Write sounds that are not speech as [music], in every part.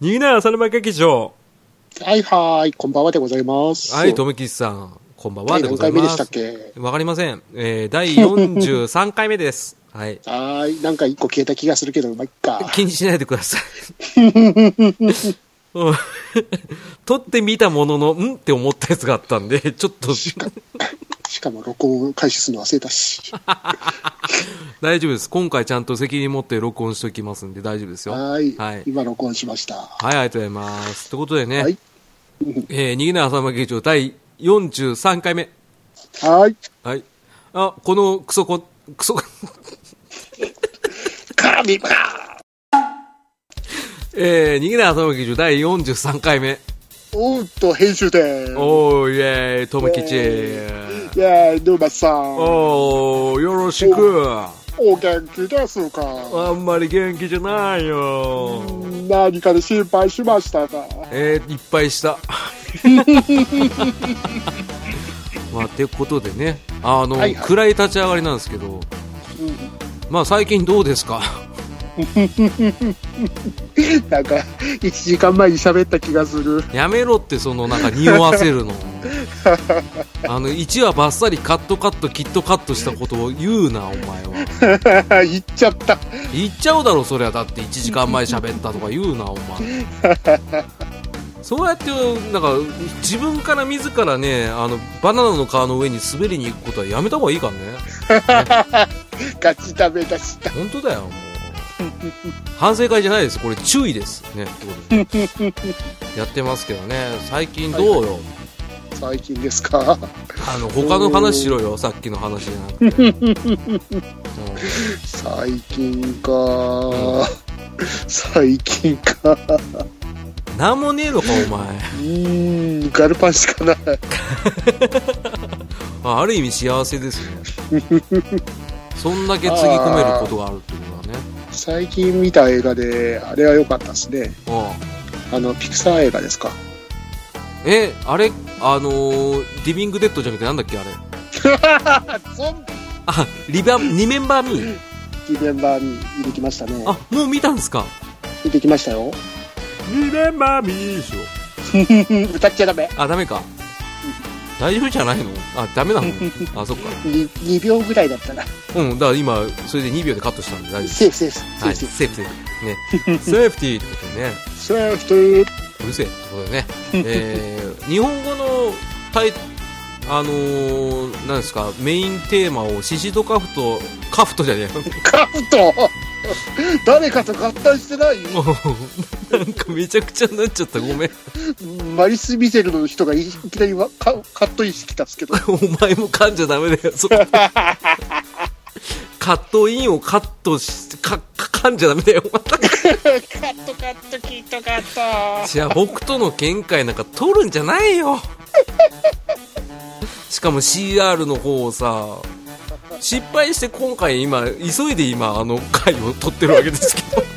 逃げない浅沼劇場。はいはい、こんばんはでございます。はい、とめきちさん。こんばんは第でご何回目でしたっざいます。け？わかりません。えー、第43回目です。[laughs] はい。はーい、なんか一個消えた気がするけど、まあ、いっか。気にしないでください。[laughs] うん [laughs] 撮ってみたものの、ん？って思ったやつがあったんで、ちょっと、しかも録音開始するの忘れたし。[laughs] 大丈夫です。今回ちゃんと責任持って録音しておきますんで大丈夫ですよ。はーい、はい。今録音しました。はい、ありがとうございます。ということでね、はい。えー、逃げない浅間劇場第43回目。はーい。はい。あ、このクソこ、クソ、カビバーえー、逃げない浅間劇場第43回目。おーっと、編集点。おー、イェーイ、とめきち。イェーイ、ヌーマさん。おー、よろしく。お元気ですか？あんまり元気じゃないよ。何かで心配しましたか？えー、いっぱいした。[laughs] まあ、てことでね、あの、はいはい暗い立ち上がりなんですけど、まあ最近どうですか？[laughs] なんか、1時間前に喋った気がする。やめろってそのなんか匂わせるのあの1話ばっさりカットカットキットカットしたことを言うなお前は [laughs] 言っちゃった。言っちゃうだろそれはだって1時間前喋ったとか言うなお前そうやってなんか自分から自らねあのバナナの皮の上に滑りに行くことはやめた方がいいからね [laughs] ガチダメ出した。本当だよ反省会じゃないです。これ注意です。ね。やってますけどね。最近どうよ、最近ですか？あの他の話しろよ。さっきの話じゃなくて、うん最近か。最近か。なんもねえのかお前。うーん、ガルパンしかない。[laughs] あある意味幸せですね。そんだけつぎ込めることがあるってこと最近見た映画で、あれは良かったですね。あの、ピクサー映画ですか。えあれあのーリビングデッドじゃなくてなんだっけあれ [laughs] ゾンあリバリメンバーミービメンバーに見てきましたね。あもう見たんすか見てきましたよ。リメンバーミーでしょ歌っちゃダメ。あダメか大丈夫じゃないの？あダメなの？[laughs] あそっか 2, 2秒ぐらいだったら。うんだから今それで2秒でカットしたんで大丈セーフセーフ。はいーフセーフ。セーフセーフねセーフティーってことでねセーフセーフ。うるせえってことでね、えー、日本語のタイあのー、なんですかメインテーマをシシドカフトカフトじゃねえ。よカフト？[laughs] 誰かと合体してない？[laughs] なんかめちゃくちゃになっちゃった。ごめん。マリス・ミゼルの人がいきなりわカカットインしてきたんですけど。お前も噛んじゃダメだよ。そこ [laughs] カットインをカットしか噛んじゃダメだよ。またカットカットキットカット。じゃあ僕との見解なんか取るんじゃないよしかも CR の方をさ失敗して今回今急いで今あの回を取ってるわけですけど。[laughs]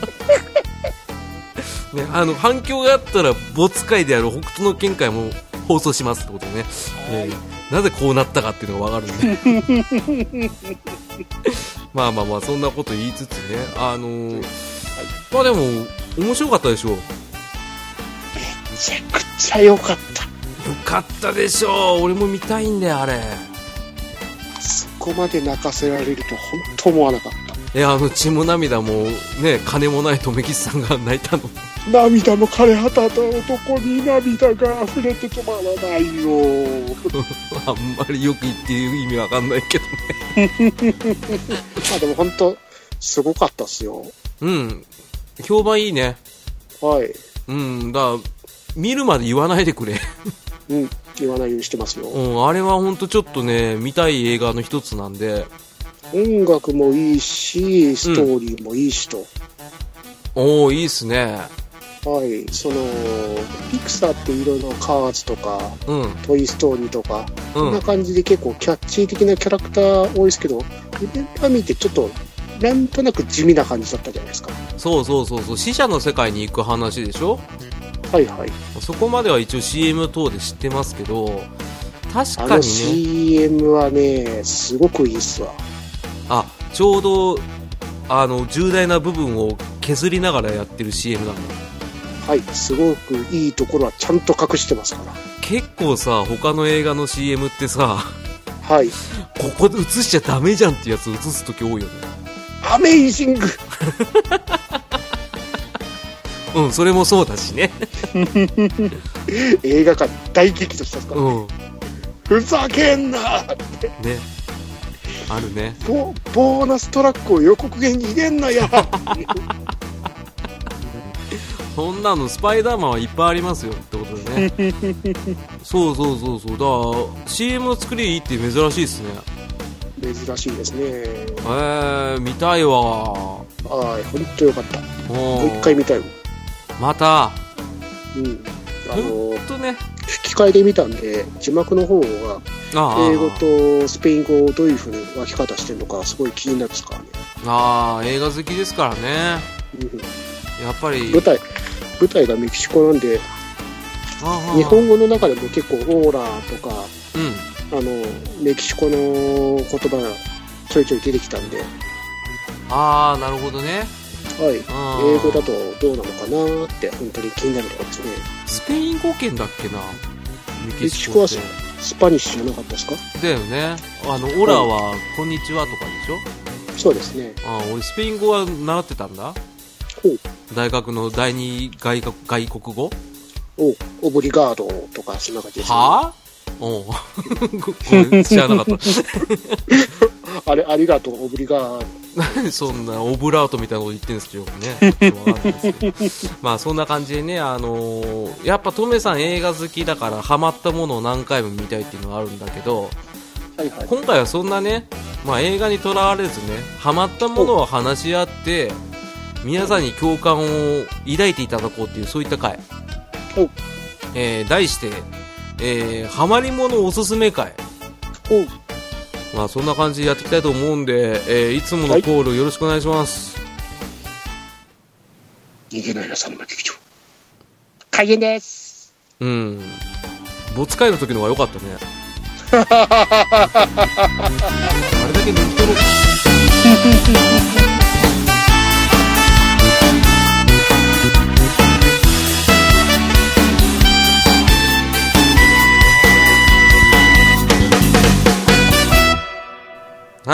ねあの反響があったら没回である北斗の見解も放送しますってことでね、えーなぜこうなったかっていうのが分かるんで。[laughs] まあまあまあそんなこと言いつつねあのーまあでも面白かったでしょ。うめちゃくちゃ良かった。よかったでしょう俺も見たいんだよあれそこまで泣かせられると本当思わなかった。えあの血も涙もね金もない留吉さんが泣いたの涙の枯れ果てた男に涙が溢れて止まらないよ。[laughs] あんまりよく言っていう意味わかんないけどね [laughs] まあでも本当、すごかったっすよ。うん評判いいねはい。うんだ見るまで言わないでくれうん。言わないようにしてますよ。うんあれは本当ちょっとね見たい映画の一つなんで音楽もいいし、ストーリーもいいしと。おおいいっすねはい。その、ピクサーっていろいろカーズとか、うんトイ・ストーリーとか、うんこんな感じで結構キャッチー的なキャラクター多いですけど、リベンパーミーってちょっと、なんとなく地味な感じだったじゃないですか。そうそうそうそう死者の世界に行く話でしょ？はいはい。そこまでは一応 CM 等で知ってますけど確かにね CM はね、すごくいいっすわ。あちょうどあの重大な部分を削りながらやってる CM なんだはい、すごくいいところはちゃんと隠してますから。結構さ、他の映画の CM ってさ、はい。ここで映しちゃダメじゃんってやつ映すとき多いよね。アメイジング [laughs] うん、それもそうだしね。映画館大激怒したんですか？ら、うん。ふざけんなね。あるね。ボボーナストラックを予告編に入れんなやそんなのスパイダーマンはいっぱいありますよってことでね。[laughs] そうそうそうそう。だから CM の作りいいって珍しいですね。珍しいですね。えー、見たいわ。はい、本当よかった。ももう一回見たい。また、うん。あほの、んとね。吹き替えで見たんで、字幕の方が英語とスペイン語をどういう風に分け方してるのかすごい気になるですからね。ああ、映画好きですからね。うんやっぱり。舞台、舞台がメキシコなんで、日本語の中でも結構オーラとか、うん。あの、メキシコの言葉がちょいちょい出てきたんで、はい。ああ、なるほどね。あー。英語だとどうなのかなって本当に気になるところですね。スペイン語圏だっけな？メメキキシコはスパニッシュじゃなかったですか？だよね。あの Hola は「こんにちは」とかでしょ？そうですね。あー俺スペイン語は習ってたんだ？大学の第二外国外国語？お、 Obrigado とかそんな感じです、ね。はあ？おう。ご [laughs] ごめん。知らなかっ [laughs] あれ、ありがとう、オブリガード。た [laughs] そんなオブラートみたいなこと言ってるんですよね。[laughs] わかんないですけど。まあそんな感じでねあのーやっぱトメさん映画好きだからハマったものを何回も見たいっていうのがあるんだけどはいはい。今回はそんなね、まあ、映画にとらわれずねハマったものを話し合って皆さんに共感を抱いていただこうっていうそういった回。お、えー題して、えーハマりものおすすめ会お、まあそんな感じでやっていきたいと思うんで、えーいつものコールよろしくお願いします、逃げない朝の劇場。開演です。うん。没会の時の方が良かったね。[laughs] あれだけ抜き取ろ [laughs] [laughs]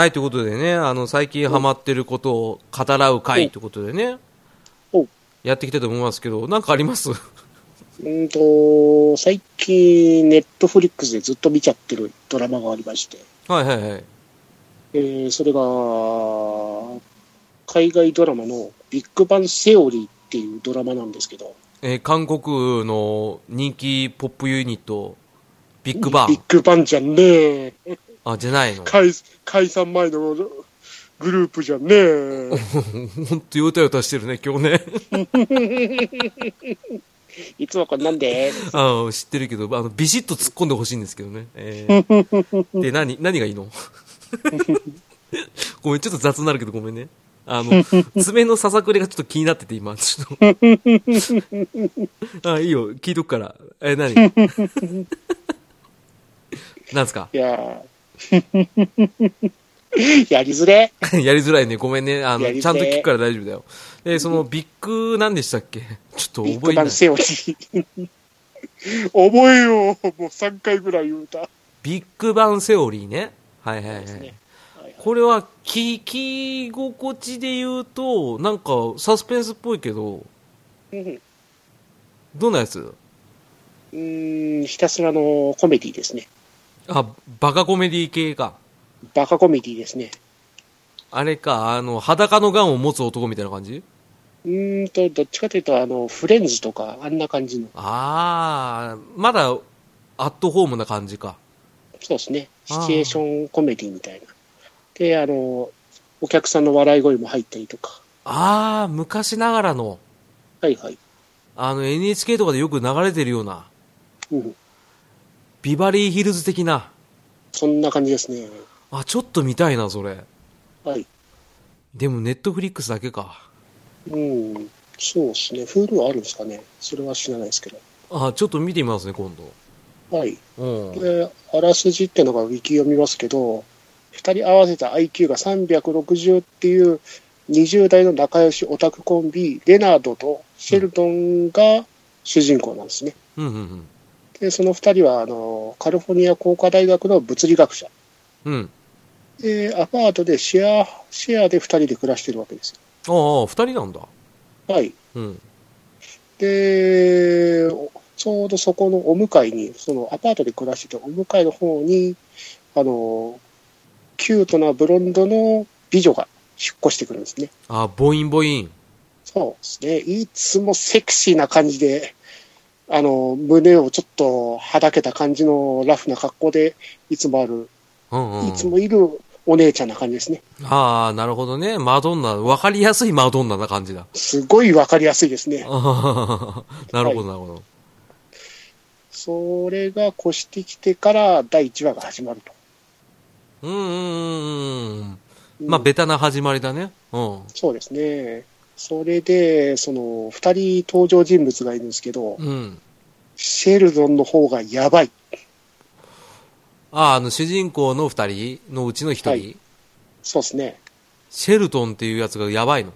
はい、ということでね、あの、最近ハマってることを語らう会ということでねお、やっていきたいと思いますけど、なんかあります？[laughs] うんと、最近、ネットフリックスでずっと見ちゃってるドラマがありまして、はいはいはい。えーそれが、海外ドラマのビッグバンセオリーっていうドラマなんですけど、えー韓国の人気ポップユニット、ビッグバンビッ。グバンじゃねえ。あ、じゃないの？解解散前のグループじゃねえ。[laughs] ほんとヨタヨタしてるね、今日ね。[laughs] いつもこんなんであ知ってるけど、あの、ビシッと突っ込んでほしいんですけどね。えー、[laughs] で、何、何がいいの？ごめん、ちょっと雑になるけどごめんね。あの、爪のささくれがちょっと気になってて、今、ちょっと。あ、いいよ、聞いとくから。え、何？なんすか？いやー [laughs] やりづれ。[laughs] やりづらいね。ごめんね。あの、ちゃんと聞くから大丈夫だよ。で、その、ビッグ、何でしたっけ？[laughs] ちょっと覚えない。グバンセオリー。覚えよう。もう3回ぐらい言うた。ビッグバンセオリーね。はいはいはい。ねはいはいこれは、聞き心地で言うと、なんか、サスペンスっぽいけど、うんどんなやつ？うーん、ひたすらのコメディですね。あ、バカコメディ系か。バカコメディですね。あれか、あの、裸のガンを持つ男みたいな感じ？うーんと、どっちかというと、あの、フレンズとか、あんな感じの。あー、まだ、アットホームな感じか。そうですね。シチュエーションコメディみたいな。で、あの、お客さんの笑い声も入ったりとか。あー、昔ながらの、はいはい。あの、NHK とかでよく流れてるような、うん。ビバリーヒルズ的な。そんな感じですね。あ、ちょっと見たいな、それ。はい。でも、ネットフリックスだけか。うん。そうですね。フールはあるんですかね。それは知らないですけど。あ、ちょっと見てみますね、今度。はい。うん。で、あらすじっていうのがウィキ読みますけど、二人合わせた IQ が360っていう、20代の仲良しオタクコンビ、レナードとシェルドンが主人公なんですね。うんうんで、その二人は、あの、カリフォルニア工科大学の物理学者。うん。うん。で、アパートでシェア、シェアで二人で暮らしてるわけですよ。ああ、二人なんだ。はい。うん。で、ちょうどそこのお向かいに、そのアパートで暮らしてて、お向かいの方に、あの、キュートなブロンドの美女が引っ越してくるんですね。ああ、ボインボイン。そうですね。いつもセクシーな感じで、あの、胸をちょっとはだけた感じのラフな格好で、いつもある、うんうん。いつもいるお姉ちゃんな感じですね。ああ、なるほどね。マドンナ、わかりやすいマドンナな感じだ。すごいわかりやすいですね。ああ、なるほど、なるほど。それが越してきてから第1話が始まると。うんうん。うんまあ、ベタな始まりだね。うん。そうですね。それで、その、二人登場人物がいるんですけど、うん。シェルドンの方がやばい。ああ、あの、主人公の二人のうちの一人、はいそうですね。シェルトンっていうやつがやばいの？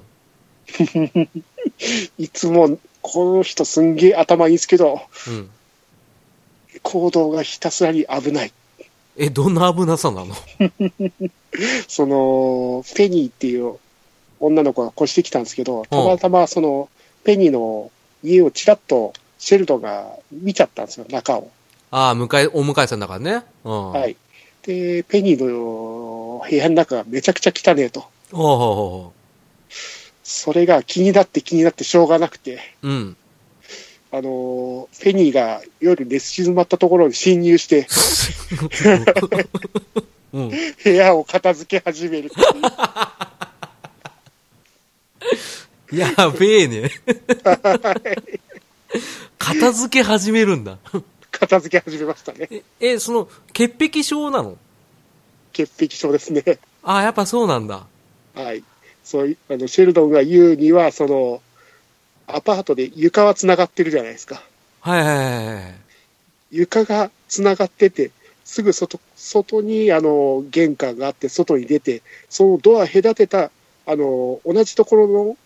[laughs] いつも、この人すんげえ頭いいんですけど、うん。行動がひたすらに危ない。え、どんな危なさなの？[laughs] その、ペニーっていう女の子が越してきたんですけど、たまたまその、ペニーの家をちらっとシェルドンが見ちゃったんですよ、中を。ああ、迎え、お迎えさんだからね。うん。。はいい。で、ペニーの部屋の中がめちゃくちゃ汚ねえと。ほうほうほそれが気になって気になってしょうがなくて、う。うん。あのー、ペニーが夜寝静まったところに侵入して、[laughs] うん。[laughs] 部屋を片付け始めるっていう。[laughs] やべえね。片付け始めるんだ。片付け始めましたね。え、え、その、潔癖症なの？潔癖症ですね。ああ、やっぱそうなんだ。はい。そういあの、シェルドンが言うには、その、アパートで床は繋がってるじゃないですか。はいはいはいはい。床が繋がってて、すぐ外、外に、あの、玄関があって、外に出て、そのドア隔てた、あの、同じところの、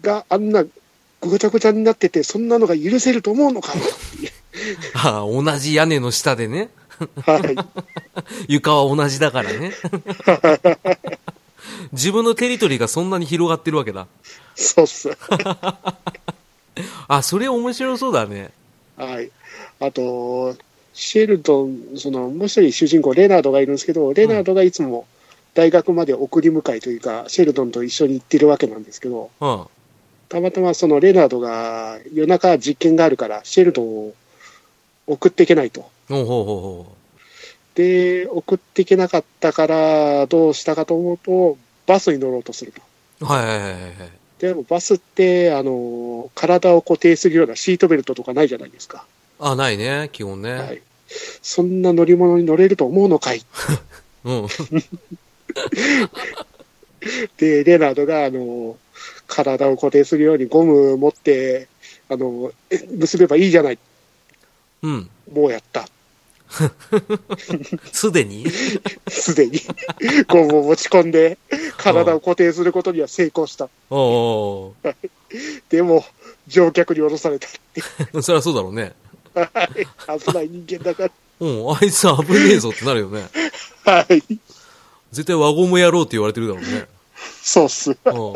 があんな、ぐちゃぐちゃになってて、そんなのが許せると思うのか？[laughs] ああ、同じ屋根の下でね。はい。[laughs] 床は同じだからね。[laughs] 自分のテリトリーがそんなに広がってるわけだ。そうっす。あ、それ面白そうだね。はい。あと、シェルトン、その、もう一人主人公、レナードがいるんですけど、レナードがいつも大学まで送り迎えというか、シェルトンと一緒に行ってるわけなんですけど、うん。たまたまそのレナードが夜中実験があるから、シェルトンを送っていけないと。ほうほうほうほで、送っていけなかったから、どうしたかと思うと、バスに乗ろうとすると。う。はいはいはいはい。でもバスって、あの、体を固定するようなシートベルトとかないじゃないですか。あ、ないね、基本ね。はい。そんな乗り物に乗れると思うのかい？[laughs] うん。[laughs] で、レナードが、あの、体を固定するようにゴム持って、あの、え結べばいいじゃない。うん。もうやった。[laughs] すでに？[laughs] すでに。ゴムを持ち込んで、体を固定することには成功した。おうおうでも、乗客に降ろされた。おうそりゃそうだろうね。はい危ない人間だかうん、あいつ危ねえぞってなるよね。ら。はい。絶対輪ゴムやろうって言われてるだろうね。[laughs] そうっす。うん。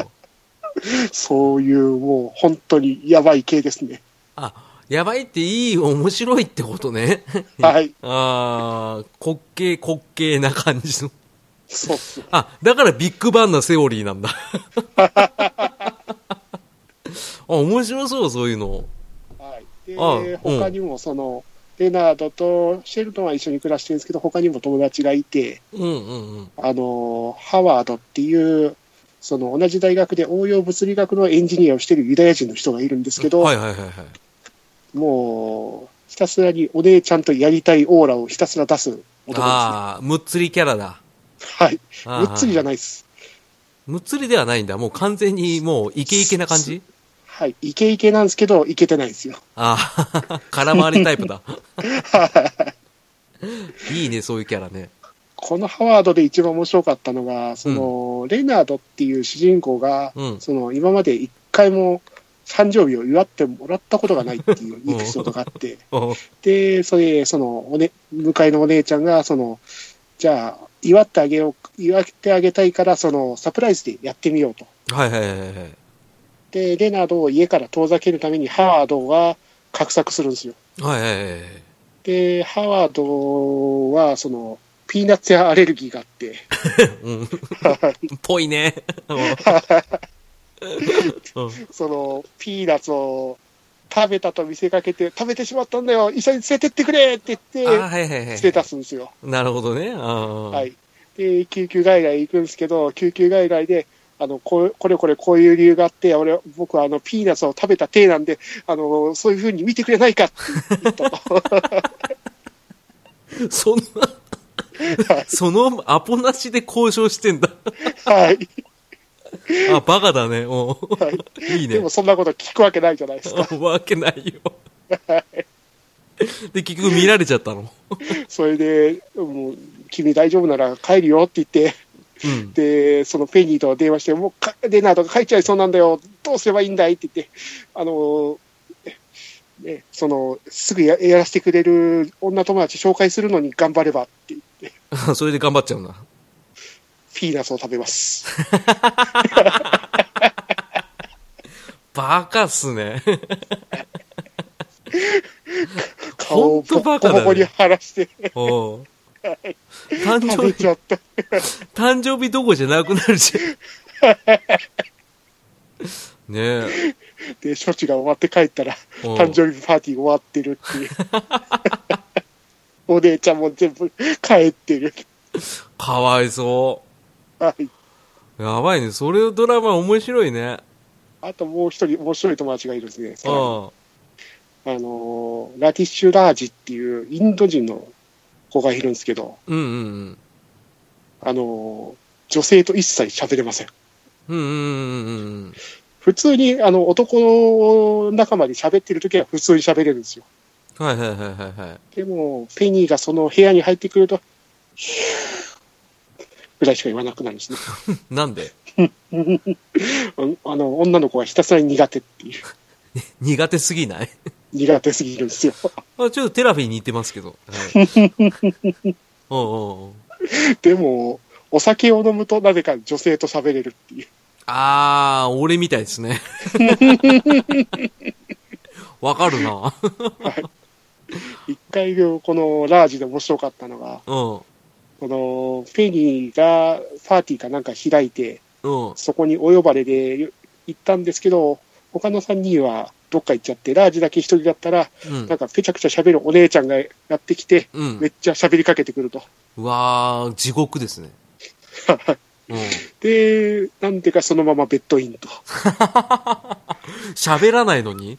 そういう、もう、本当にやばい系ですね。あ、やばいっていい、面白いってことね。[laughs] はい。あー、滑稽滑稽な感じの。そうっす。あ、だからビッグバンなセオリーなんだ。[laughs] あ、面白そう、そういうの。はい。で、他にも、その、レナードとシェルトンは一緒に暮らしてるんですけど、他にも友達がいて、うんうんうん。あの、ハワードっていう、その同じ大学で応用物理学のエンジニアをしているユダヤ人の人がいるんですけど、はいはいはいはい。もう、ひたすらにお姉ちゃんとやりたいオーラをひたすら出す男ですね。ああ、むっつりキャラだ。はい。むっつりじゃないです。むっつりではないんだ。もう完全にもうイケイケな感じ？はい。イケイケなんですけど、イケてないんですよ。ああ、[laughs] 空回りタイプだ。[laughs] いいね、そういうキャラね。このハワードで一番面白かったのが、その、レナードっていう主人公が、うん。その、今まで一回も誕生日を祝ってもらったことがないっていう [laughs] エピソードがあって、おで、それ、その、おね、向かいのお姉ちゃんが、その、じゃあ、祝ってあげよう、祝ってあげたいから、その、サプライズでやってみようと。はいはいはいはい。で、レナードを家から遠ざけるために、ハワードが画策するんですよ。はいはいはいはい。で、ハワードは、その、ピーナッツやアレルギーがあって、うん。[laughs] ぽいね。うん [laughs] その、ピーナッツを食べたと見せかけて、食べてしまったんだよ、一緒に連れてってくれってあ言って、はいはいはい。連れ出すんですよ。なるほどね。はい。で、救急外来行くんですけど、救急外来で、あの、これこれこういう理由があって、俺、僕はあの、ピーナッツを食べた体なんで、あの、そういうふうに見てくれないかって言ったと。[laughs] そんな、そのアポなしで交渉してんだ。はい。あ、バカだね。おいいねでも。そんなこと聞くわけないじゃないですか。[laughs] わけないよ。で、結局見られちゃったの。それで、もう、君大丈夫なら帰るよって言って、うん。で、そのペニーと電話して、もうか、レナードが帰っちゃいそうなんだよ、どうすればいいんだいって言って、あの、ね、その、すぐややらせてくれる女友達紹介するのに頑張ればって言って、[laughs] それで頑張っちゃうんだ。ピーナッツを食べます。バカっすね。顔をボコボコに晴らして誕食生日。[laughs] 誕生日どころじゃなくなるじゃん。[laughs] ねえ。で、処置が終わって帰ったら、誕生日パーティー終わってるっていう。[laughs] お姉ちゃんも全部帰ってる。かわいそはい。う。やばいね。それドラマ面白いね。あともう一人、面白い友達がいるんですね。ああのーラティッシュ・ラージっていうインド人の子がいるんですけど、うんうんあのー女性と一切喋れません。うん。うんうんうんうん。普通に、あの、男仲間で喋ってる時は普通に喋れるんですよ。はいはいはいはいはい。でも、ペニーがその部屋に入ってくると、ぐらいしか言わなくなるんですね。[laughs] なんで？[laughs] あの、女の子はひたすらに苦手っていう。[laughs] 苦手すぎない？苦手すぎるんですよ。あちょっとテラフィーに似てますけど。はい、おうおうでも、お酒を飲むとなぜか女性と喋れるっていう。あー、俺みたいですね。[laughs] わかるな。一回、このラージで面白かったのが、うん。このペニーがパーティーかなんか開いて、うん。そこにお呼ばれで行ったんですけど、他の3人はどっか行っちゃって、ラージだけ一人だったら、うんなんかぺちゃくちゃ喋るお姉ちゃんがやってきて、うんめっちゃ喋りかけてくると。うわー、地獄ですね。うん。で、なんでかそのままベッドインと。[laughs] 喋らないのに？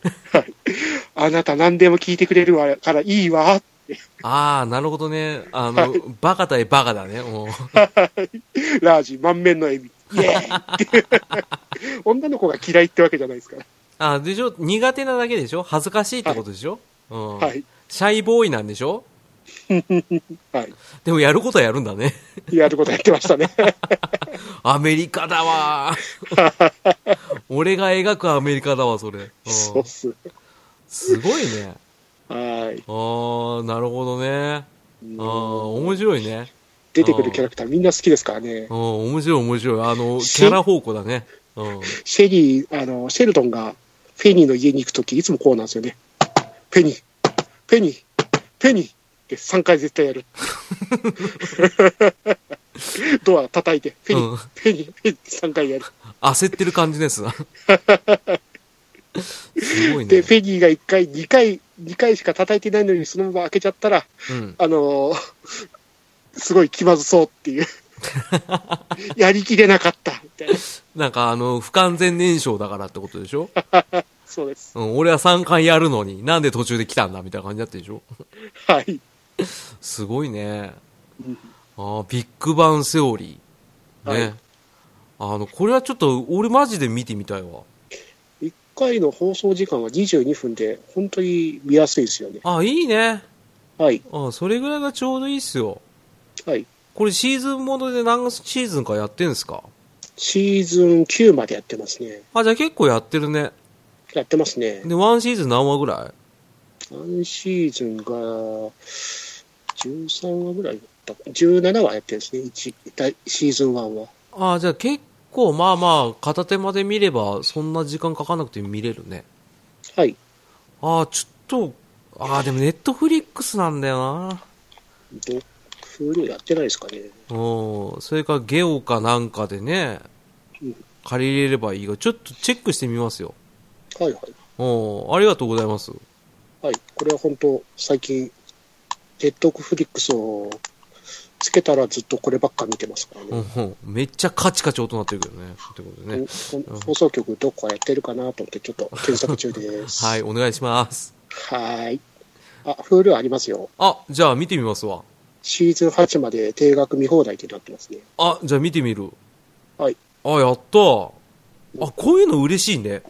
あなた何でも聞いてくれるわからいいわって。あー、なるほどね。あの、バカ対バカだね。うん [laughs] ラージ満面の笑み。イエーイ。[laughs] 女の子が嫌いってわけじゃないですから。あ、でしょ？苦手なだけでしょ？恥ずかしいってことでしょ、うん。はい。シャイボーイなんでしょ？[laughs] はい。でもやることはやるんだね。やることやってましたね。[laughs] アメリカだわー。俺が描くアメリカだわ、それ。うんそうっす。すごいね。はい。あー、なるほどね。あー、面白いね。出てくるキャラクターみんな好きですからねう。ん、面白い面白い。あの、キャラ方向だね。うん。シェリー、あの、シェルトンがフェニーの家に行くときいつもこうなんですよね。ペニー、ペニー、ペニーって3回絶対やる。[laughs] ドア叩いて、ペニー、うんペニー、ペニーって3回やる。焦ってる感じですな。[laughs] すごいで、ね。ペニーが1回、2回、2回しか叩いてないのにそのまま開けちゃったら、うん。あのーすごい気まずそうっていう。やりきれなかった、みたいな。なんかあの、不完全燃焼だからってことでしょ？そうです。うん、俺は3回やるのに、なんで途中で来たんだみたいな感じだったでしょ？はい。すごいねうん。あービッグバンセオリー。ね。はいあの、これはちょっと、俺マジで見てみたいわ。1回の放送時間は22分で、本当に見やすいですよね。あ、いいね。はい。あそれぐらいがちょうどいいっすよ。はい。ここれシーズンもので何シーズンかやってんすか？シーズン9までやってますね。あ、じゃあ結構やってるね。やってますね。で、ワンシーズン何話ぐらい？1シーズンが13話ぐらいだった。17話やってるんですね。1第シーズン1は。あじゃあ結構まあまあ片手まで見ればそんな時間かかんなくて見れるね。はい。ああ、ちょっと、ああ、でもネットフリックスなんだよな。ど、フルやってないですかね。うん。それからゲオかなんかでねうん、借りれればいいが、ちょっとチェックしてみますよ。はいはい。うん。ありがとうございます。はい。これは本当最近、ネットフリックスをつけたらずっとこればっか見てますからね。めっちゃカチカチ音鳴ってるけどね。ということでね。ほ放送局どこかやってるかなと思ってちょっと検索中です。[laughs] はい、お願いします。はーい。あ、フールありますよ。あ、じゃあ見てみますわ。シーズン8まで定額見放題ってなってますね。あ、じゃあ見てみる。はい。あ、やった。あ、こういうの嬉しいね。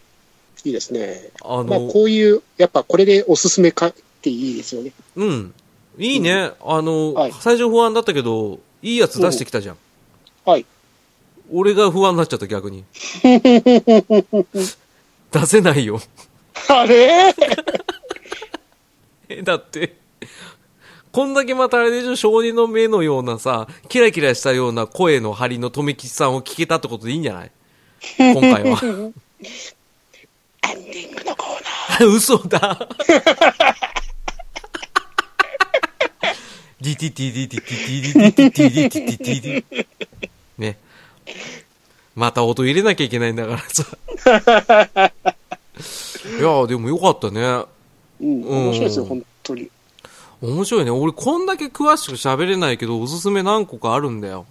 いいですね。あの、まあ、こういう、やっぱこれでおすすめかっていいですよね。うん。いいね。あの、はい最初不安だったけど、いいやつ出してきたじゃん。はい。俺が不安になっちゃった逆に。[laughs] 出せないよ。あれ？[laughs] え、だって、こんだけまたあれでしょ、小児の目のようなさ、キラキラしたような声の張りの留吉さんを聞けたってことでいいんじゃない？[laughs] 今回は。エンディングのコーナー。[laughs] 嘘だ。ディティティディティティディティティディティティティディね。また音入れなきゃいけないんだからさ。いや、でもよかったね。うん、面白いですよ、本当に。面白いね。俺こんだけ詳しく喋れないけど、おすすめ何個かあるんだよ。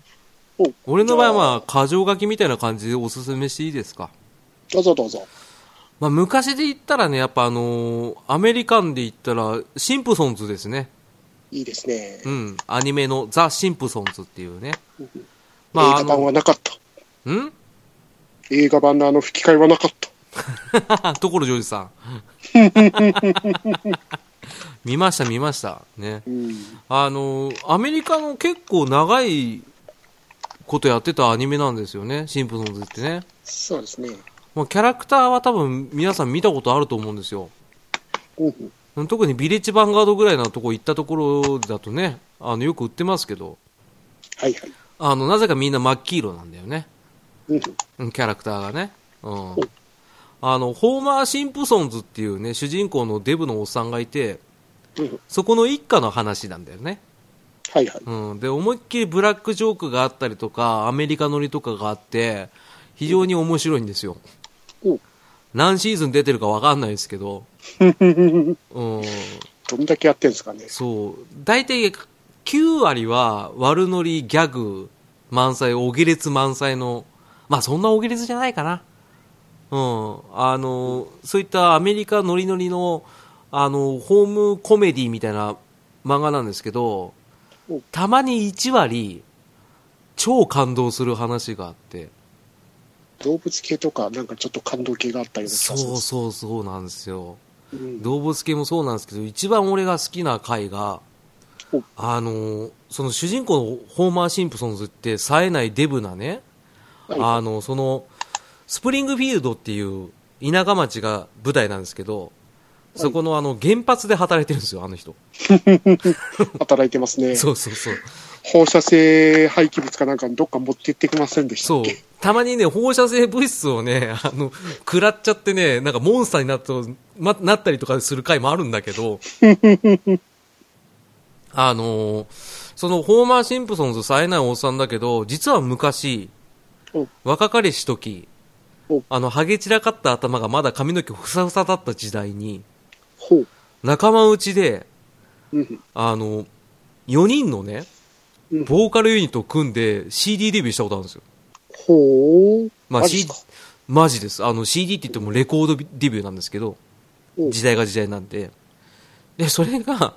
お俺の場合はまあ、箇条書きみたいな感じでおすすめしていいですか？どうぞどうぞ。まあ、昔で言ったらね、やっぱあのーアメリカンで言ったら、シンプソンズですね。いいですね。うん。アニメのザ・シンプソンズっていうね。まあ、あ映画版の、はなかった。ん？映画版のあの吹き替えはなかった。[laughs] 所ジョージさん。[laughs] 見ました、見ました。ね。うん。あの、アメリカの結構長いことやってたアニメなんですよね、シンプソンズってね。そうですね。まあ、キャラクターは多分皆さん見たことあると思うんですよ。うん。特にビレッジヴァンガードぐらいのとこ行ったところだとね、あの、よく売ってますけど、はいはい。あの、なぜかみんな真っ黄色なんだよね。うん。うんキャラクターがね。うん。あの、ホーマー・シンプソンズっていうね、主人公のデブのおっさんがいて、うん。そこの一家の話なんだよね。はいはい。うん。で、思いっきりブラックジョークがあったりとか、アメリカ乗りとかがあって、非常に面白いんですよ。お何シーズン出てるかわかんないですけど、[laughs] うん。どんだけやってんですかね。そう。大体、9割は悪ノリ、ギャグ、満載、お下劣満載の、まあそんなお下劣じゃないかな。うん。あの、そういったアメリカノリノリの、あの、ホームコメディみたいな漫画なんですけどお、たまに1割、超感動する話があって、動物系とかなんかちょっと感動系があったような気そ。うそうそうなんですよ。うん。動物系もそうなんですけど、一番俺が好きな回がお、あのーその主人公のホーマー・シンプソンズって冴えないデブなね、はいあの、その、スプリングフィールドっていう田舎町が舞台なんですけど、そこのあの原発で働いてるんですよ、あの人。[laughs] 働いてますね。そうそうそう。放射性廃棄物かなんかどっか持って行ってきませんでしたそうっけ。たまにね、放射性物質をね、あの、食らっちゃってね、なんかモンスターになったま、なったりとかする回もあるんだけど、[laughs] あのーそのホーマー・シンプソンズ冴えないおっさんだけど、実は昔お、若かりし時お、あの、ハゲ散らかった頭がまだ髪の毛ふさふさだった時代に。仲間内で、うん。あの、4人のね、うんボーカルユニットを組んで CD デビューしたことあるんですよ。ほう。まあ、マジっ C マジです。あの CD って言ってもレコードデビューなんですけど、お時代が時代なんで。で、それが、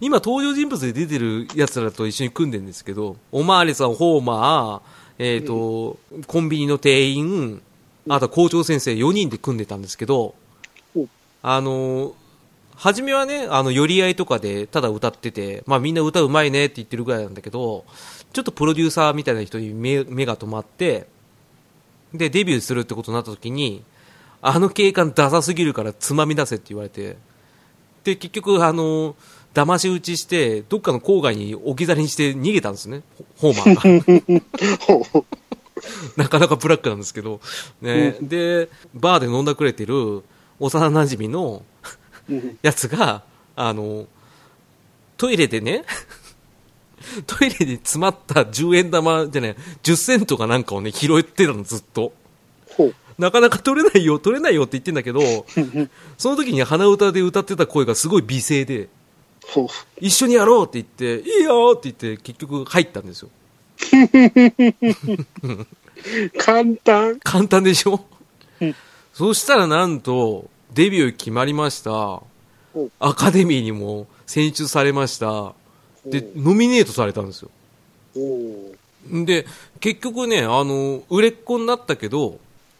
今登場人物で出てる奴らと一緒に組んでるんですけど、おまわりさん、ホーマー、えっ、と、コンビニの店員、あと校長先生4人で組んでたんですけどお、あの、初めはね、あの、寄り合いとかでただ歌ってて、まあみんな歌うまいねって言ってるぐらいなんだけど、ちょっとプロデューサーみたいな人に目目が止まって、で、デビューするってことになった時に、あの警官ダサすぎるからつまみ出せって言われて、で、結局、あの、騙し討ちして、どっかの郊外に置き去りにして逃げたんですね、ホホーマーが。[laughs] なかなかブラックなんですけど、ね、で、バーで飲んだくれてる幼馴染のうんやつが、あの、トイレでね、[laughs] トイレに詰まった10円玉じゃない、10セントかなんかをね、拾ってたの、ずっと。なかなか取れないよ、取れないよって言ってんだけど、その時に鼻歌で歌ってた声がすごい美声で。一緒にやろうって言って、いいよって言って、結局入ったんですよ。[laughs] 簡単。簡単でしょ、うんそしたらなんと、デビュー決まりましたお。アカデミーにも選出されました。で、ノミネートされたんですよ。で、結局ね、あの、売れっ子になったけど、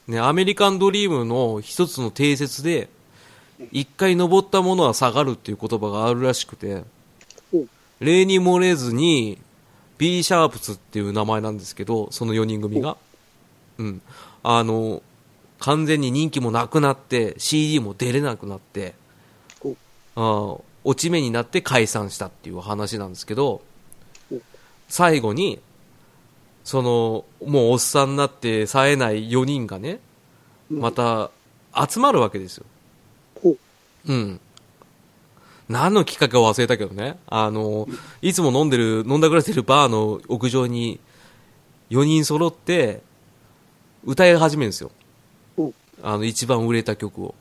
ね、アメリカンドリームの一つの定説で、一回登ったものは下がるっていう言葉があるらしくてお、例に漏れずに、B シャープスっていう名前なんですけど、その4人組が。うん。あの、完全に人気もなくなって、CD も出れなくなって、あ落ち目になって解散したっていう話なんですけどお、最後に、その、もうおっさんになって冴えない4人がね、うんまた集まるわけですよ。ほう。うん。何のきっかけか忘れたけどね。あの、いつも飲んでる、飲んだくられてるバーの屋上に4人揃って歌い始めるんですよ。あの、一番売れた曲を。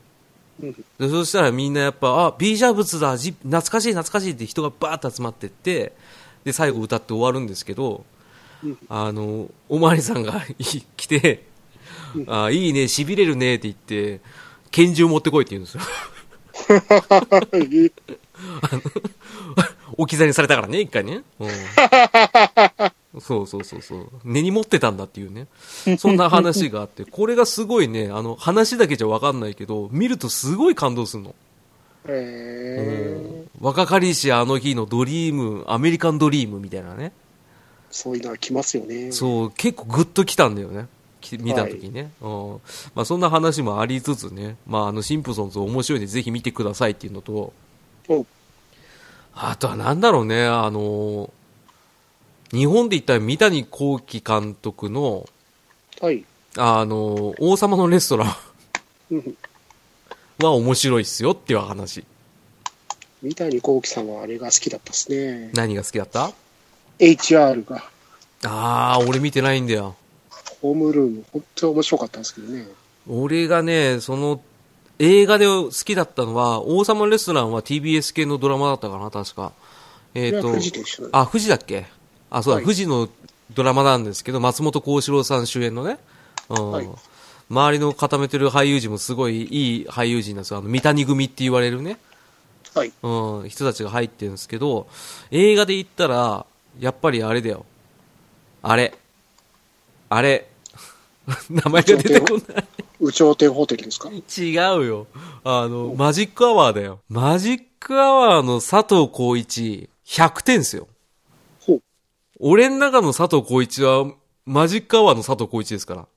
うんでそしたらみんなやっぱ、あ、ビージャーブツだ、じ懐かしい懐かしいって人がバーッと集まってって、で、最後歌って終わるんですけど、うんあの、おまわりさんがい来て、あ、いいね、痺れるねって言って、拳銃持ってこいって言うんですよ。[laughs] 置き去りにされたからね、一回ね。うん、[laughs] そうそうそうそう。根に持ってたんだっていうね。そんな話があって、[laughs] これがすごいね、あの、話だけじゃわかんないけど、見るとすごい感動するの。えー、若かりしあの日のドリーム、アメリカンドリームみたいなね。そういうのは来ますよね。そう、結構グッときたんだよね。き見たときにね。うん。まあそんな話もありつつね、まああのシンプソンズ面白いんでぜひ見てくださいっていうのと、おあとはなんだろうね、あの、日本で言ったら三谷幸喜監督の、はい。あの、王様のレストランうんは面白いっすよっていう話。三谷幸喜さんはあれが好きだったですね。何が好きだった？HR が、あー、俺見てないんだよ。ホームルーム、本当に面白かったんですけどね。俺がね、その、映画で好きだったのは、王様のレストランは TBS 系のドラマだったかな、確か。えっ、とこれは富士とあ、富士だっけ？あ、そうだ、はい富士のドラマなんですけど、松本幸四郎さん主演のね。うん。はい周りの固めてる俳優陣もすごいいい俳優陣なんですよ。あの、三谷組って言われるね。はい。うん、人たちが入ってるんですけど、映画で言ったら、やっぱりあれだよ。あれ。あれ。[laughs] 名前が出てこない。宇頂天ホテルですか？違うよ。あの、マジックアワーだよ。マジックアワーの佐藤浩一、100点ですよ。俺の中の佐藤浩一は、マジックアワーの佐藤浩一ですから。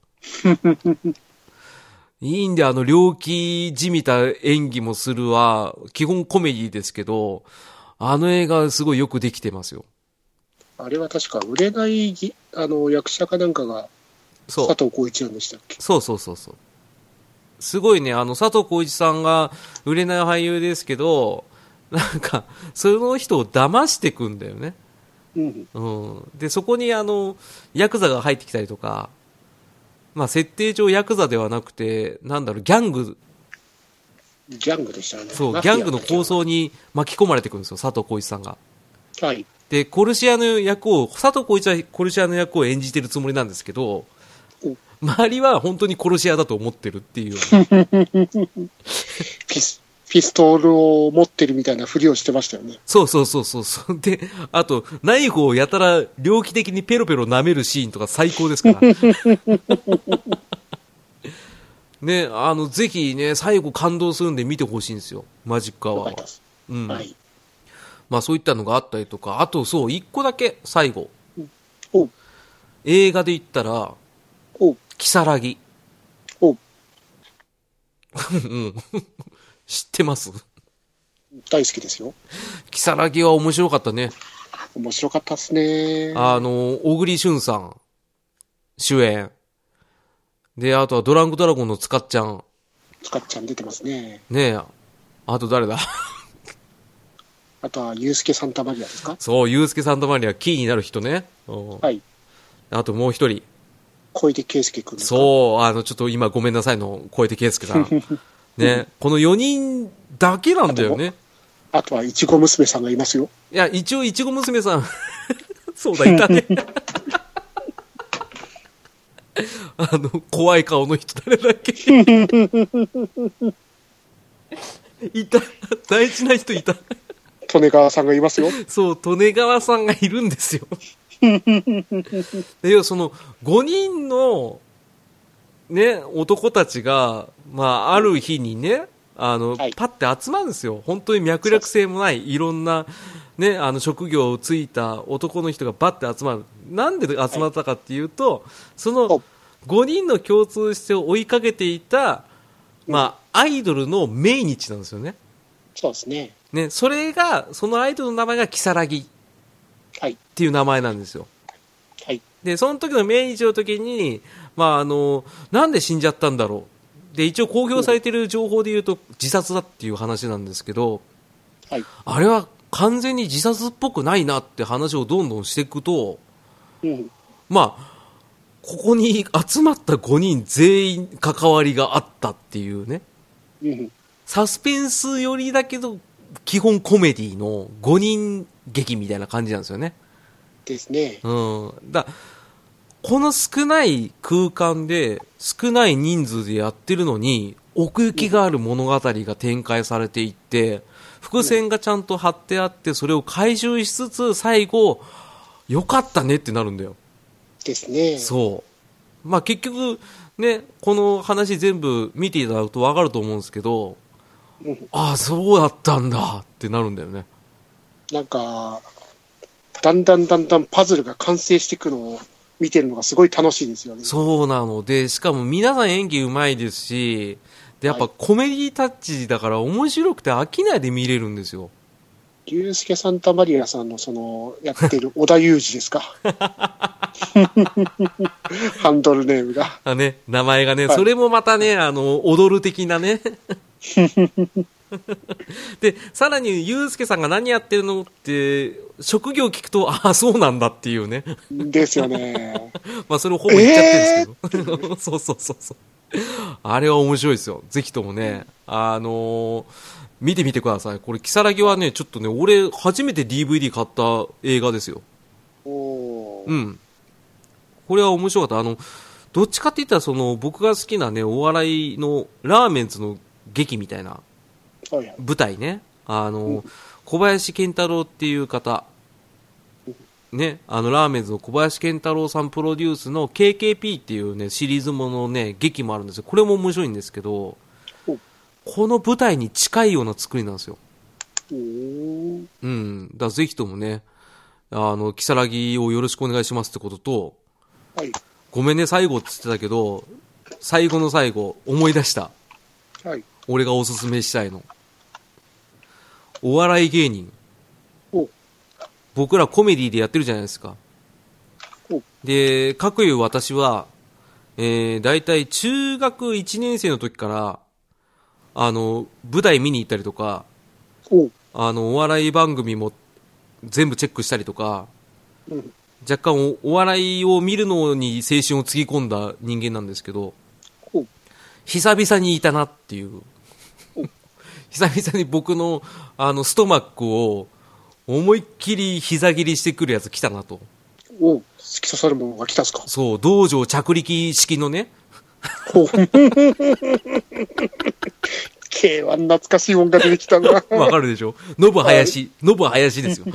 いいんで、あの、猟奇じみた演技もするわ。基本コメディですけど、あの映画すごいよくできてますよ。あれは確か売れないぎあの役者かなんかがそう佐。藤浩市なんでしたっけ？そうそうそうそう。すごいね、あの、佐藤浩市さんが売れない俳優ですけど、なんか、その人を騙してくんだよね。うん。うん。で、そこにあの、ヤクザが入ってきたりとか、まあ、設定上ヤクザではなくて、なんだろう、ギャング、ギャングでしたね。そう、ギャングの構想に巻き込まれてくるんですよ、佐藤浩市さんが。はい。で、コルシアの役を、佐藤浩市はコルシアの役を演じてるつもりなんですけどお、周りは本当に殺し屋だと思ってるっていう [laughs] ピストルを持ってるみたいなふりをしてましたよね。そうそうそうそうそう。[laughs] で、あと、ナイフをやたら猟奇的にペロペロ舐めるシーンとか最高ですから。[laughs] ね、あの、ぜひね、最後感動するんで見てほしいんですよ。マジックアワーは。うん。はい。まあそういったのがあったりとか、あとそう、一個だけ、最後。映画で言ったら、おうキサラギ。おう [laughs] うん。知ってます？大好きですよ。キサラギは面白かったね。面白かったですね。あの、小栗旬さん、主演。で、あとはドランクドラゴンのつかっちゃん。スカッちゃん出てますね。ねえ。あと誰だ？[laughs] あとは、ユースケ・サンタマリアですか？そう、ユースケ・サンタマリア、キーになる人ね。うんはい。あともう一人。小出圭介君そう、あの、ちょっと今ごめんなさいの、小出圭介さん。[laughs] [laughs] ね、この4人だけなんだよね。あとは、いちご娘さんがいますよ。いや、一応、いちご娘さん。[laughs] そうだ、いたね。[laughs] あの、怖い顔の人誰だっけ？いた。大事な人いた。利根川さんがいますよ。そう、利根川さんがいるんですよ。で、その、5人の、ね、男たちが、まあ、ある日にね、あの、はいパッて集まるんですよ。本当に脈絡性もない、いろんな、ね、あの、職業をついた男の人がバッて集まる。なんで集まったかっていうと、そのお、5人の共通してを追いかけていた、まあ、アイドルの命日なんですよね。そうですね。ね、それが、そのアイドルの名前がキサラギ。はい。っていう名前なんですよ。はい。で、その時の命日の時に、まあ、あの、なんで死んじゃったんだろう。で、一応公表されている情報で言うと自殺だっていう話なんですけど、はい。あれは完全に自殺っぽくないなって話をどんどんしていくと、うん。まあ、ここに集まった5人全員関わりがあったっていうね、うん。サスペンス寄りだけど、基本コメディの5人劇みたいな感じなんですよね。ですね。うん。だこの少ない空間で、少ない人数でやってるのに、奥行きがある物語が展開されていって、伏線がちゃんと張ってあって、それを回収しつつ、最後、よかったねってなるんだよ。ですね。そう。まあ結局、ね、この話全部見ていただくとわかると思うんですけど、うんああ、そうだったんだってなるんだよね。なんか、だんだんだんだんパズルが完成していくのを見てるのがすごい楽しいですよね。そうなので、しかも皆さん演技うまいですし、で、やっぱはいコメディタッチだから面白くて飽きないで見れるんですよ。ユースケ・サンタマリアさんのその、やってる織田裕二ですか？[laughs] ハンドルネームが。あね、名前がね、はいそれもまたね、あの、踊る的なね。[laughs] [laughs] で、さらに、ゆうすけさんが何やってるのって、職業聞くと、ああ、そうなんだっていうね。ですよね。[laughs] まあ、それをほぼ言っちゃってるんですけど。[laughs] そうそうそうそう。あれは面白いですよ。ぜひともね、あのー見てみてください。これ、キサラギはね、ちょっとね、俺、初めて DVD 買った映画ですよ。うん。これは面白かった。あの、どっちかって言ったら、その、僕が好きなね、お笑いの、ラーメンズの劇みたいな舞台ね。あの、うん小林健太郎っていう方、ね、あの、ラーメンズの小林健太郎さんプロデュースの KKP っていうね、シリーズものね、劇もあるんですよ。これも面白いんですけどお、この舞台に近いような作りなんですよ。うん。だぜひともね、あの、キサラギをよろしくお願いしますってことと、はい。ごめんね、最後って言ってたけど、最後の最後、思い出した。はい。俺がおすすめしたいの。お笑い芸人。お僕らコメディでやってるじゃないですかお。で、各いう私は、えー、大体中学1年生の時から、あの、舞台見に行ったりとか、おあの、お笑い番組も全部チェックしたりとか、うん。若干おお笑いを見るのに青春をつぎ込んだ人間なんですけど、お久々にいたなっていう。久々に僕の、あの、ストマックを思いっきり膝切りしてくるやつ来たなと。お突き刺さるものが来たっすか？そう、道場着力式のね、お K1 懐かしいもんが出てきたな。わかるでしょ？ノブ林、ノブ林ですよ。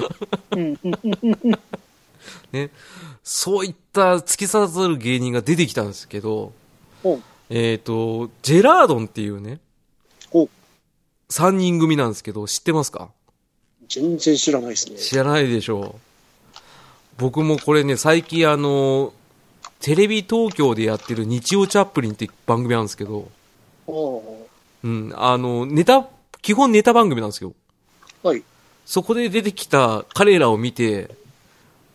ね。そういった突き刺さる芸人が出てきたんですけど、おえっ、と、ジェラードンっていうね、お3人組なんですけど、知ってますか？全然知らないですね。知らないでしょう。僕もこれね、最近あの、テレビ東京でやってる日曜チャップリンって番組なんですけど、うん、あの、ネタ、基本ネタ番組なんですよ。はい。そこで出てきた彼らを見て、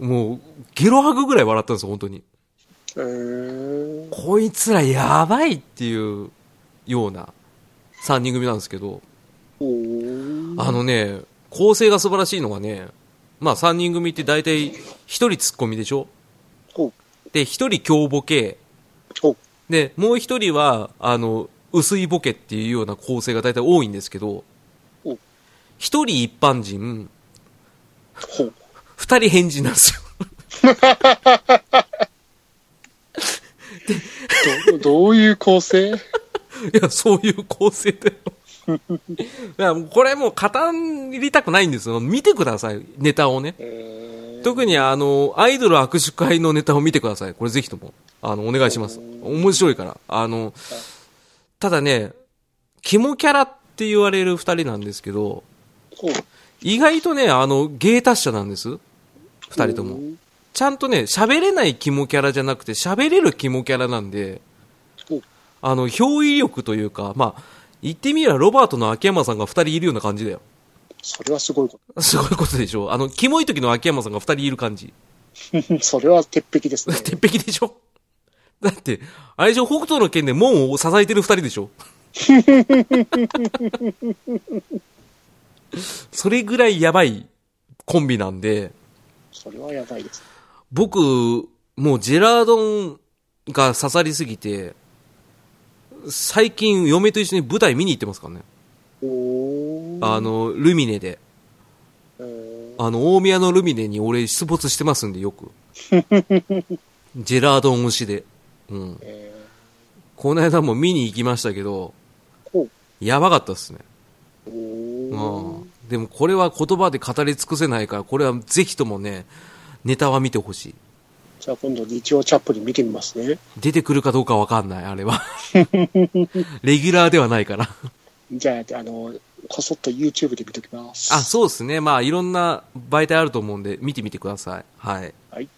もう、ゲロ吐くぐらい笑ったんですよ、本当に。えー、こいつらやばいっていうような3人組なんですけど、あのね、構成が素晴らしいのがね、まあ3人組って大体1人ツッコミでしょ？おで、1人強ボケ。おで、もう1人は、あの、薄いボケっていうような構成が大体多いんですけど、お1人一般人、ほう。2人変人なんですよ。[laughs] どどういう構成？いや、そういう構成だよ。いや、も [laughs] うこれもう語りたくないんですよ。見てください、ネタをね。えー、特にあの、アイドル握手会のネタを見てください。これぜひとも。あの、お願いします。面白いから。あの、ただね、キモキャラって言われる二人なんですけど。意外とね、あの、芸達者なんです。二人とも。ちゃんとね、喋れないキモキャラじゃなくて、喋れるキモキャラなんでお、あの、憑依力というか、まあ、言ってみればロバートの秋山さんが二人いるような感じだよ。それはすごいこ [laughs] すごいことでしょ？あの、キモい時の秋山さんが二人いる感じ。と。[laughs] それは鉄壁ですね。[laughs] 鉄壁でしょ？だって、あれでしょ？北斗の剣で門を支えてる二人でしょ？それぐらいやばいコンビなんで、それはやばいです。僕、もうジェラードンが刺さりすぎて、最近嫁と一緒に舞台見に行ってますからね。あ、の、ルミネで。えーあの、大宮のルミネに俺出没してますんで、よく。[laughs] ジェラードン推しで。うん。えこの間も見に行きましたけど。やばかったっすね。おうーん。でもこれは言葉で語り尽くせないから、これはぜひともね、ネタは見てほしい。じゃあ今度日曜チャップリン見てみますね。出てくるかどうかわかんない、あれは。[laughs] レギュラーではないから。じゃあ、あの、こそっと YouTube で見ときます。あ、そうですね。まあ、いろんな媒体あると思うんで、見てみてください。はい。はい。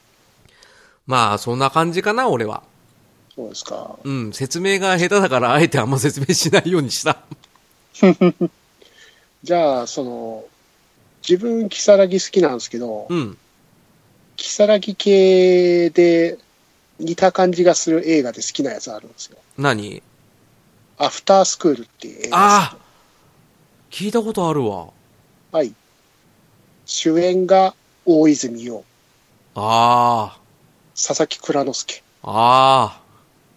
まあ、そんな感じかな、俺は。そうですか。うん、説明が下手だから、あえてあんま説明しないようにした。[laughs] じゃあ、その、自分、キサラギ好きなんですけど、うん。キサラギ系で似た感じがする映画で好きなやつあるんですよ。何？アフタースクールっていう映画。ああ聞いたことあるわ。はい。主演が大泉洋、あ佐々木蔵之介、あ。ああ。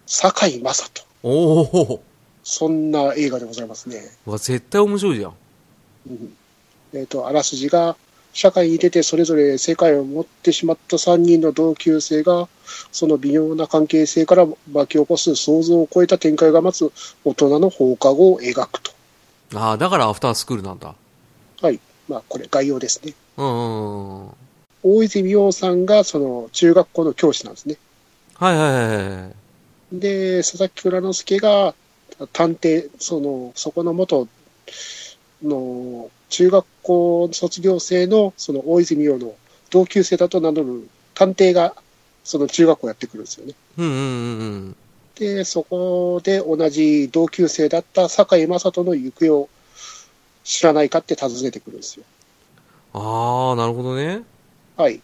堺雅人。おお。そんな映画でございますね。うわ、絶対面白いじゃん。うんえっ、と、あらすじが、社会に出てそれぞれ世界を持ってしまった3人の同級生が、その微妙な関係性から巻き起こす想像を超えた展開が待つ大人の放課後を描くと。ああ、だからアフタースクールなんだ。はい。まあ、これ概要ですね。うんうんうん。大泉洋さんが、その、中学校の教師なんですね。はいはいはいはい。で、佐々木蔵之介が、探偵、その、そこの元の、中学校卒業生の、その大泉洋の同級生だと名乗る探偵が、その中学校やってくるんですよね。うんうんうんうん。で、そこで同じ同級生だった堺雅人の行方を知らないかって尋ねてくるんですよ。ああ、なるほどね。はい。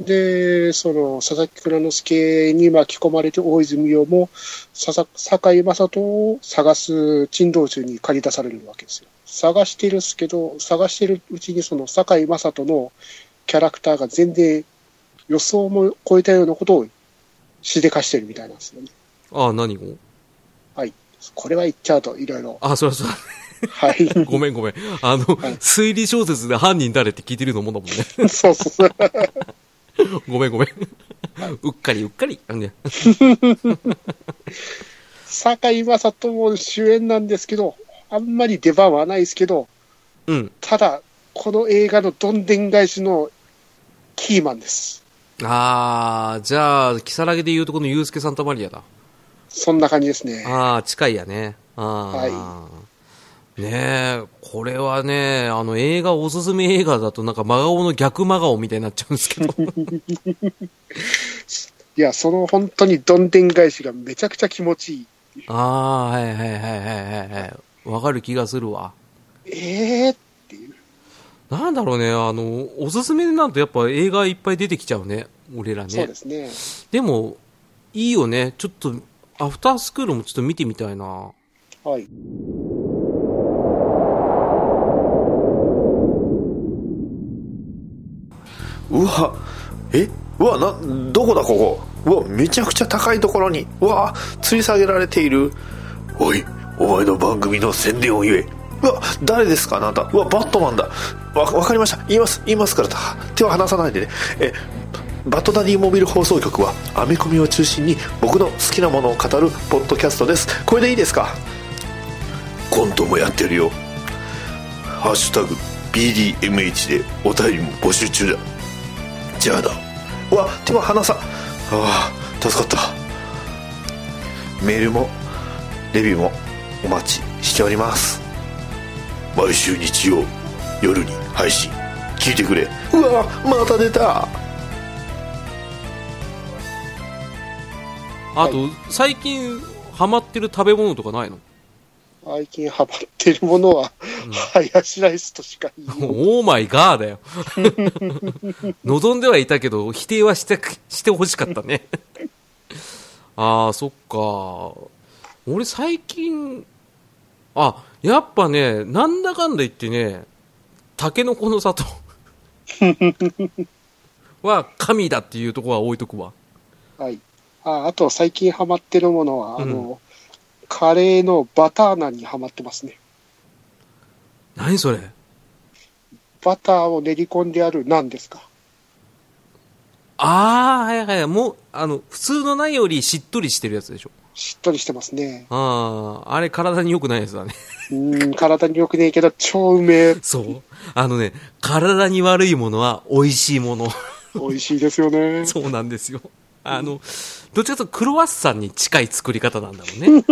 で、その、佐々木蔵之介に巻き込まれて大泉洋も、ささ堺雅人を探す珍道中に駆り出されるわけですよ。探してるっすけど、探してるうちにその堺雅人のキャラクターが全然予想も超えたようなことをしでかしてるみたいなんですよね。ああ、何を？はい。これは言っちゃうといろいろ。あ、そりゃそうだ。はい。[laughs] ごめんごめん。あの、はい推理小説で犯人誰って聞いてるのもんだもんね。[laughs] そうそうそう。[laughs] ごめんごめん。うっかりうっかり。あのね [laughs] 堺雅人も主演なんですけど、あんまり出番はないですけど、うん。ただ、この映画のどんでん返しのキーマンです。ああ、じゃあ、キサラゲで言うとこのユースケ・サンタマリアだ。そんな感じですね。ああ、近いやね。ああ。はねえ、これはね、あの映画、おすすめ映画だとなんか真顔の逆真顔みたいになっちゃうんですけど。[laughs] いや、その本当にどんでん返しがめちゃくちゃ気持ちいい。ああ、はいはいはいはいはいはい。わかる気がするわ。ええー、っていう。なんだろうね、あの、おすすめになるとやっぱ映画いっぱい出てきちゃうね。俺らね。そうですね。でも、いいよね。ちょっと、アフタースクールもちょっと見てみたいな。はい。うわえうわなどこだここ？うわめちゃくちゃ高いところに。うわ吊り下げられている。おいお前の番組の宣伝を言え。うわ誰ですかあなた？うわバットマンだ。わわかりました。言います言いますから手は離さないでね。えバッドダディモビル放送局はアメコミを中心に僕の好きなものを語るポッドキャストです。これでいいですか？コントもやってるよ。ハッシュタグ BDMH でお便りも募集中だ。じゃあだうわ手は離さ。ああ助かった。メールもレビューもお待ちしております。毎週日曜夜に配信聞いてくれ。うわまた出た。あと、最近ハマってる食べ物とかないの？最近ハマってるものは、ハヤシライスとしか言い [laughs] オーマイガーだよ。[laughs] 望んではいたけど、否定はして、してほしかったね。[laughs] ああ、そっか。俺最近、あ、やっぱね、なんだかんだ言ってね、タケノコの里は神だっていうところは置いとくわ。はい。ああと最近ハマってるものは、あの、カレーのバターナンにハマってますね。何それ？バターを練り込んであるナンですか？ああ、はいはい。もう、あの、普通のないよりしっとりしてるやつでしょ？しっとりしてますね。ああ、あれ体に良くないやつだね。うーん、体に良くねえけど、超うめえ。そう？あのね、体に悪いものは美味しいもの。美味しいですよね。[laughs] そうなんですよ。あの、どっちかというとクロワッサンに近い作り方なんだもんね。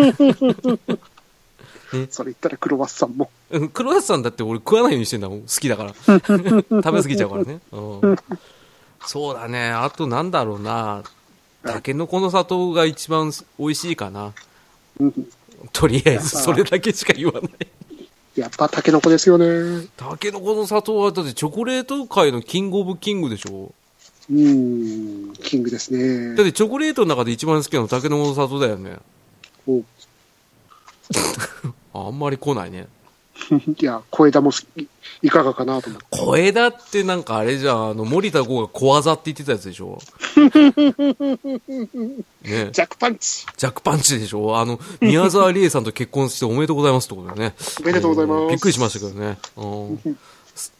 [laughs] それ言ったらクロワッサンも。うんクロワッサンだって俺食わないようにしてんだもん。好きだから。食べ過ぎちゃうからね。うん、そうだね。あとなんだろうな。タケノコの里が一番美味しいかな。うんとりあえず、それだけしか言わない。やっぱタケノコですよね。タケノコの里は、だってチョコレート界のキングオブキングでしょうーん、キングですねだっ。てチョコレートの中で一番好きなのタケノコの里だよね。お [laughs] あんまり来ないね。[laughs] いや、小枝も好きいかがかなと思って。小枝ってなんかあれじゃん、あの、森田剛が小技って言ってたやつでしょ？[laughs] ねジャックパンチジャックパンチでしょ？あの、宮沢りえさんと結婚しておめでとうございますってことだよね。おめでとうございますんびっくりしましたけどね。うん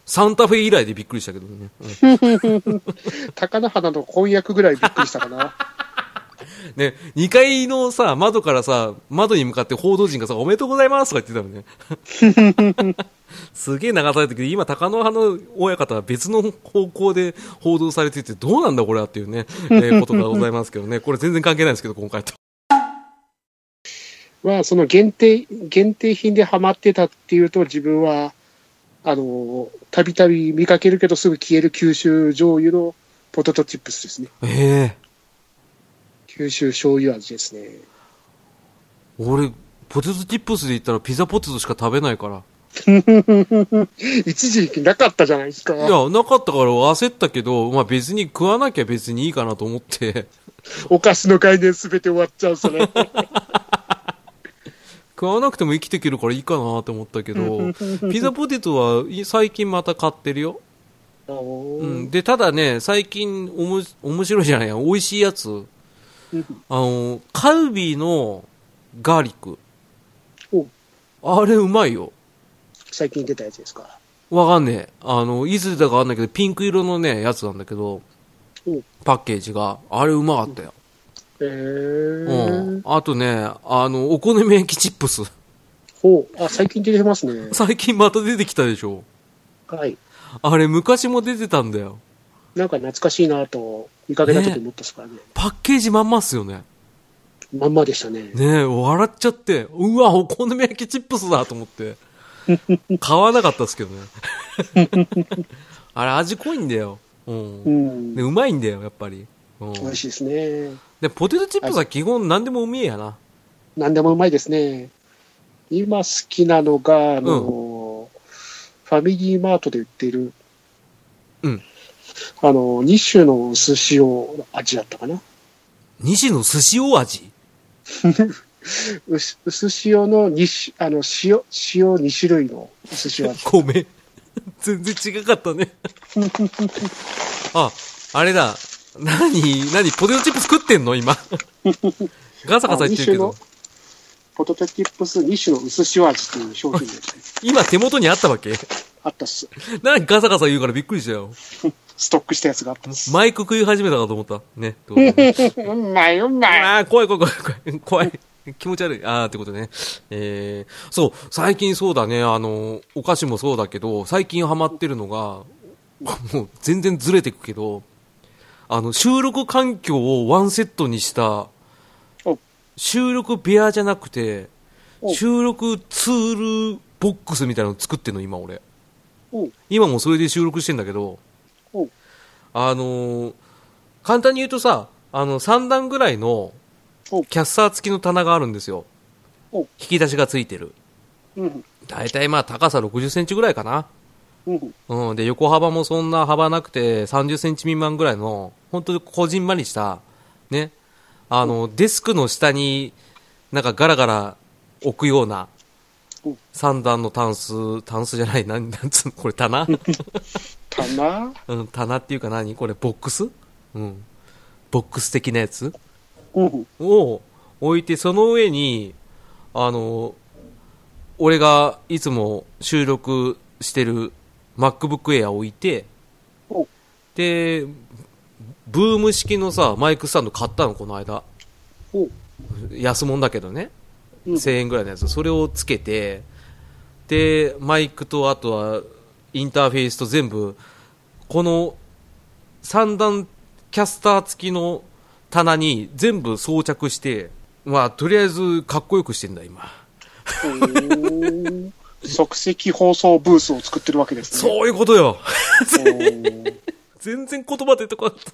サンタフェ以来でびっくりしたけどね。うん高菜花の婚約ぐらいびっくりしたかな。[laughs] ね、2階のさ、窓からさ、窓に向かって報道陣がさ、おめでとうございますとか言ってたのね。すげえ流されてるけど、今、高野派の親方は別の方向で報道されてて、どうなんだこれはっていうね、えー [laughs] ことがございますけどね。これ全然関係ないんですけど、今回と。まあ、その限定、限定品でハマってたっていうと、自分は、あの、たびたび見かけるけどすぐ消える九州醤油のポテトチップスですね。ええ九州醤油味ですね。俺、ポテトチップスで言ったらピザポテトしか食べないから。[laughs] 一時期なかったじゃないですか。いや、なかったから焦ったけど、まあ別に食わなきゃ別にいいかなと思って、[laughs] お菓子の概念すべて終わっちゃう、それ。食わなくても生きていけるからいいかなと思ったけど、[laughs] ピザポテトはい最近また買ってるよ。うん、で、ただね、最近おも、面白いじゃないや、美味しいやつ。あの、カルビーのガーリック。おあれうまいよ。最近出たやつですか？わかんねえ。あの、いつ出たかわかんないけど、ピンク色のね、やつなんだけどお、パッケージが。あれうまかったよ。へうーん。あとね、あの、お好み焼きチップス。ほう。あ、最近出てますね。最近また出てきたでしょ。はい。あれ昔も出てたんだよ。なんか懐かしいなと見かけた時思ったっすからね。パッケージまんまっすよね。まんまでしたね。ねえ、笑っちゃって、うわ、お好み焼きチップスだと思って。[laughs] 買わなかったですけどね。[laughs] あれ、味濃いんだよ。うん。うん。で、うまいんだよ、やっぱり。うん。美味しいですね。で、ポテトチップスは基本何でもうめえやな。何でもうまいですね。今好きなのが、あの、ファミリーマートで売っている、うん。あの、2種の寿司を味だったかな。西の寿司大味？[laughs] うす寿司用の2種、あの、塩、塩2種類の寿司を味。[laughs] ごめん。全然違かったね。[laughs] あ、あれだ。何何ポテトチップス食ってんの今。[laughs] ガサガサ言ってるけど。ポテトチップス2種の薄塩味という商品ですね。[laughs] 今手元にあったわけ？あったっす。何ガサガサ言うからびっくりしたよ。[laughs] ストックしたやつがあったっす。マイク食い始めたかと思った。ね。うまいうまい。ああ、怖い怖い怖い怖い。怖い。気持ち悪い。ああ、ってことね。えー、そう、最近そうだね、あの、お菓子もそうだけど、最近ハマってるのが、もう全然ずれてくけど、あの、収録環境をワンセットにしたお、収録部屋じゃなくて、お収録ツールボックスみたいなの作ってんの、今俺。今もそれで収録してんだけど、あのー簡単に言うとさ、あの、3段ぐらいのおキャスター付きの棚があるんですよ。お引き出しがついてる。うん。だいたいまあ高さ60センチぐらいかな。うん。うん。で、横幅もそんな幅なくて30センチ未満ぐらいの、本当にこじんまりした、ね。あの、デスクの下になんかガラガラ置くようなお3段のタンス、タンスじゃない、なん、なんつうのこれ棚？[laughs] かなうん、棚っていうか何？これボックス？うん。ボックス的なやつ？うん。を置いて、その上に、あの、俺がいつも収録してる MacBook Air を置いてお、で、ブーム式のさ、マイクスタンド買ったの、この間。お安物だけどね。うん1000円ぐらいのやつ。それをつけて、で、マイクとあとはインターフェースと全部、この3段キャスター付きの棚に全部装着して、まあ、とりあえずかっこよくしてんだ、今。即席放送ブースを作ってるわけですね。そういうことよ。[laughs] 全然言葉出てこなかった。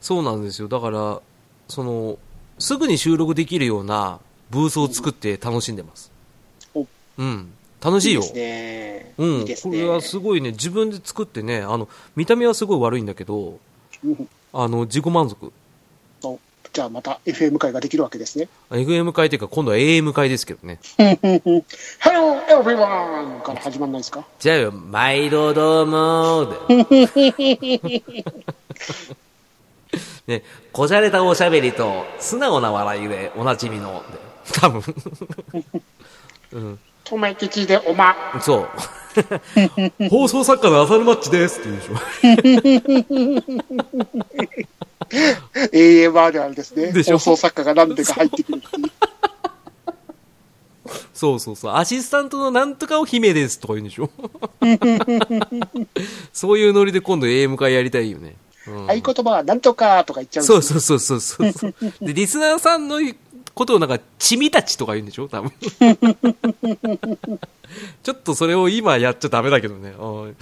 そうなんですよ。だから、その、すぐに収録できるようなブースを作って楽しんでます。おうん。楽しいよ。いいね。うん、いね。これはすごいね、自分で作ってね、あの、見た目はすごい悪いんだけど、うんあの、自己満足。おじゃあまた FM 会ができるわけですね。FM 会っていうか、今度は AM 会ですけどね。[laughs] Hello everyone! から始まんないですか？じゃあよ、毎度どうも。[laughs] ね、こじゃれたおしゃべりと、素直な笑いでおなじみの、で多分。[laughs] うん、とめきちでおま。そう。放送作家の浅沼マッチですって言うでしょ。であれですね。でしょ放送作家が何でか入ってくる。そうそうそう。アシスタントのなんとかを姫ですとか言うんでしょ。[laughs] そういうノリで今度 AM 会やりたいよね。うん合言葉はなんとかとか言っちゃうんそうそうそうそうそう。で、リスナーさんのことをなんか、チミたちとか言うんでしょ？多分。[laughs] ちょっとそれを今やっちゃダメだけどね。こ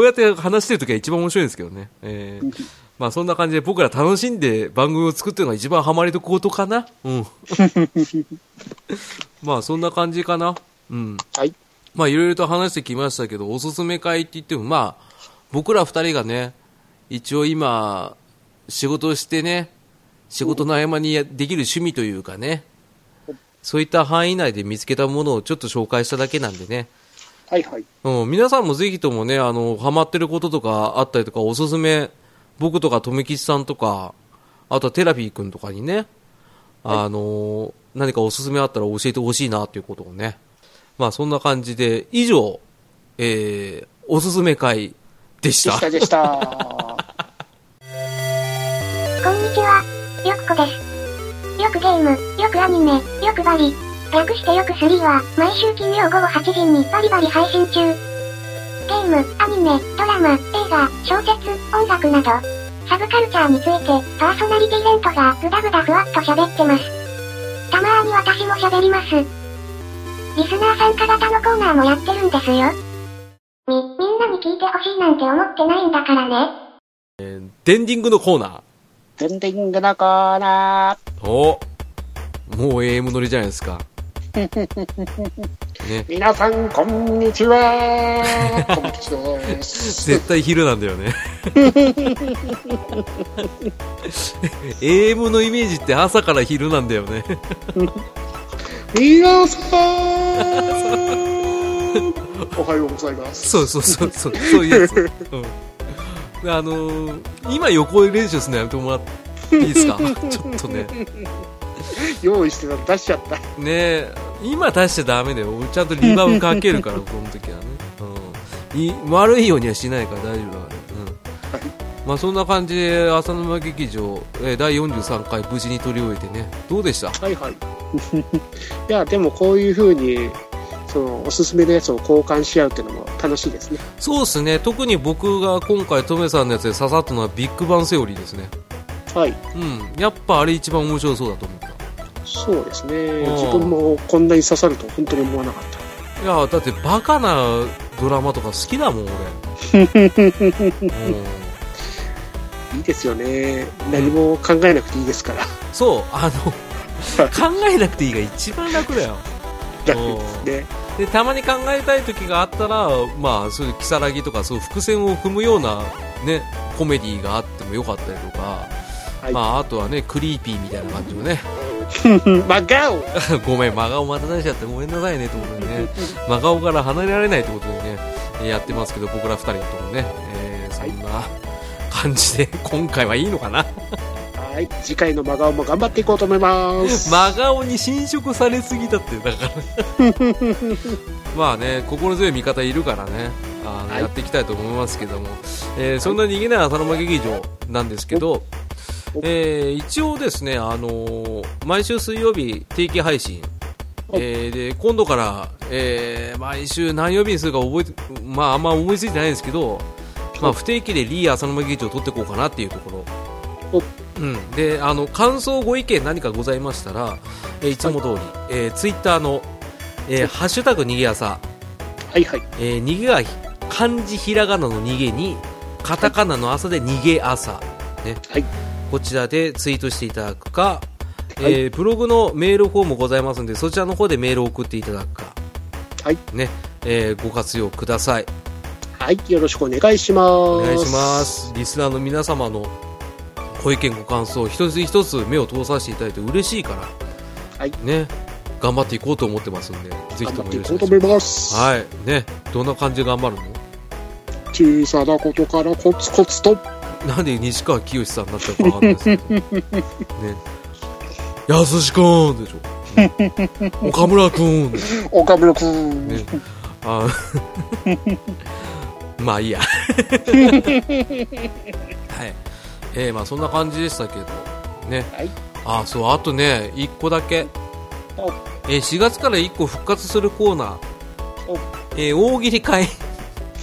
うやって話してるときは一番面白いんですけどね。えーまあそんな感じで僕ら楽しんで番組を作ってるのが一番ハマりどことかな？うん。[laughs] まあそんな感じかな？うん。はい。まあいろいろと話してきましたけど、おすすめ会って言っても、まあ、僕ら二人がね、一応今、仕事をしてね、仕事の合間にやできる趣味というかね、そういった範囲内で見つけたものをちょっと紹介しただけなんでね、はいはい。うん、皆さんもぜひともね、あの、ハマってることとかあったりとか、おすすめ、僕とか富吉さんとか、あとはテラフィー君とかにね、あの、何かおすすめあったら教えてほしいなっていうことをね。まあそんな感じで、以上、えー、おすすめ会でし。でしたたでした。こんにちは。よくこです。よくゲーム、よくアニメ、よくバリ。略してよく3は、毎週金曜午後8時にバリバリ配信中。ゲーム、アニメ、ドラマ、映画、小説、音楽など、サブカルチャーについて、パーソナリティレントがぐだぐだふわっと喋ってます。間に私も喋ります。リスナー参加型のコーナーもやってるんですよ。み、みんなに聞いてほしいなんて思ってないんだからね。えデンディングのコーナーデンディングのコーナー。おもう AM 乗りじゃないですか。[laughs] ね。ー。皆さん、こんにちは。こんにちはです。絶対昼なんだよね。AM のイメージって朝から昼なんだよね。皆さん、[laughs] おはようございます。そうそうそうそう、そういうやつ。うん。あのー、今横練習するのやめてもらっていいですか？[laughs] ちょっとね。用意してたの出しちゃった。ねえ今出しちゃダメだよ。ちゃんとリバーブかけるから [laughs] この時はね、うん、い悪いようにはしないから大丈夫だから、うん。[laughs] まあ、そんな感じで浅沼劇場、えー第43回無事に取り終えてね。どうでした？はいはい。いや、でもこういう風に、その、おすすめのやつを交換し合うっていうのも楽しいですね。そうですね特に僕が今回トメさんのやつで刺さったのはビッグバンセオリーですねはい。うんやっぱあれ一番面白そうだと思ったそうですね。ん自分もこんなに刺さると本当に思わなかった。いやだってバカなドラマとか好きだもん俺、[laughs] うんいいですよね。何も考えなくていいですから。そうあの考えなくていいが一番楽だよ楽ですね。でたまに考えたい時があったら、まあ、そういう如月とかそういう伏線を踏むような、ね、コメディがあってもよかったりとか、はい。まあ、あとはねクリーピーみたいな感じのね。[laughs] [laughs] 真顔。ごめん真顔また出しちゃってごめんなさいねってことでね。[laughs] 真顔から離れられないってことでねえーやってますけど僕ら2人ともね、えーそんな感じで今回はいいのかなはい。次回の真顔も頑張っていこうと思います。真顔に侵食されすぎだってだから。[laughs] まあね心強い味方いるからね。あの、はい。やっていきたいと思いますけども、えーそんな逃げない浅沼劇場なんですけど、おえー一応ですね、あのー毎週水曜日定期配信、お。えーで今度から、えー毎週何曜日にするか覚えて、まあ、あんま思いついてないんですけど、まあ、不定期でリー浅沼劇場を取っていこうかなっていうところ。おうん、であの感想、ご意見何かございましたら、えーいつも通り、えツイッターの、えーハッシュタグ逃げ朝、はいはい。えー逃げが漢字ひらがなの逃げにカタカナの朝で逃げ朝、ね。はい。こちらでツイートしていただくか、えーブログのメールフォームございますのでそちらの方でメールを送っていただくか、はい。ね。えーご活用ください。はい。よろしくお願いします。お願いします。リスナーの皆様のご意見ご感想一つ一つ目を通させていただいて嬉しいから、はい。ね頑張っていこうと思ってますんでぜひともよろしくお願いします。はい。ねどんな感じで頑張るの？小さなことからコツコツと。なんで西川きよしさんになっちゃうかわかんないですけど。[laughs] ね。やすしくんでしょ。[laughs] 岡村くんでし岡村くん。ょね。あ [laughs] まあいいや。はいえー、まあそんな感じでしたけど。ね。はい。あそうあとね1個だけ。お。えー4月から1個復活するコーナー。お。えー大喜利会。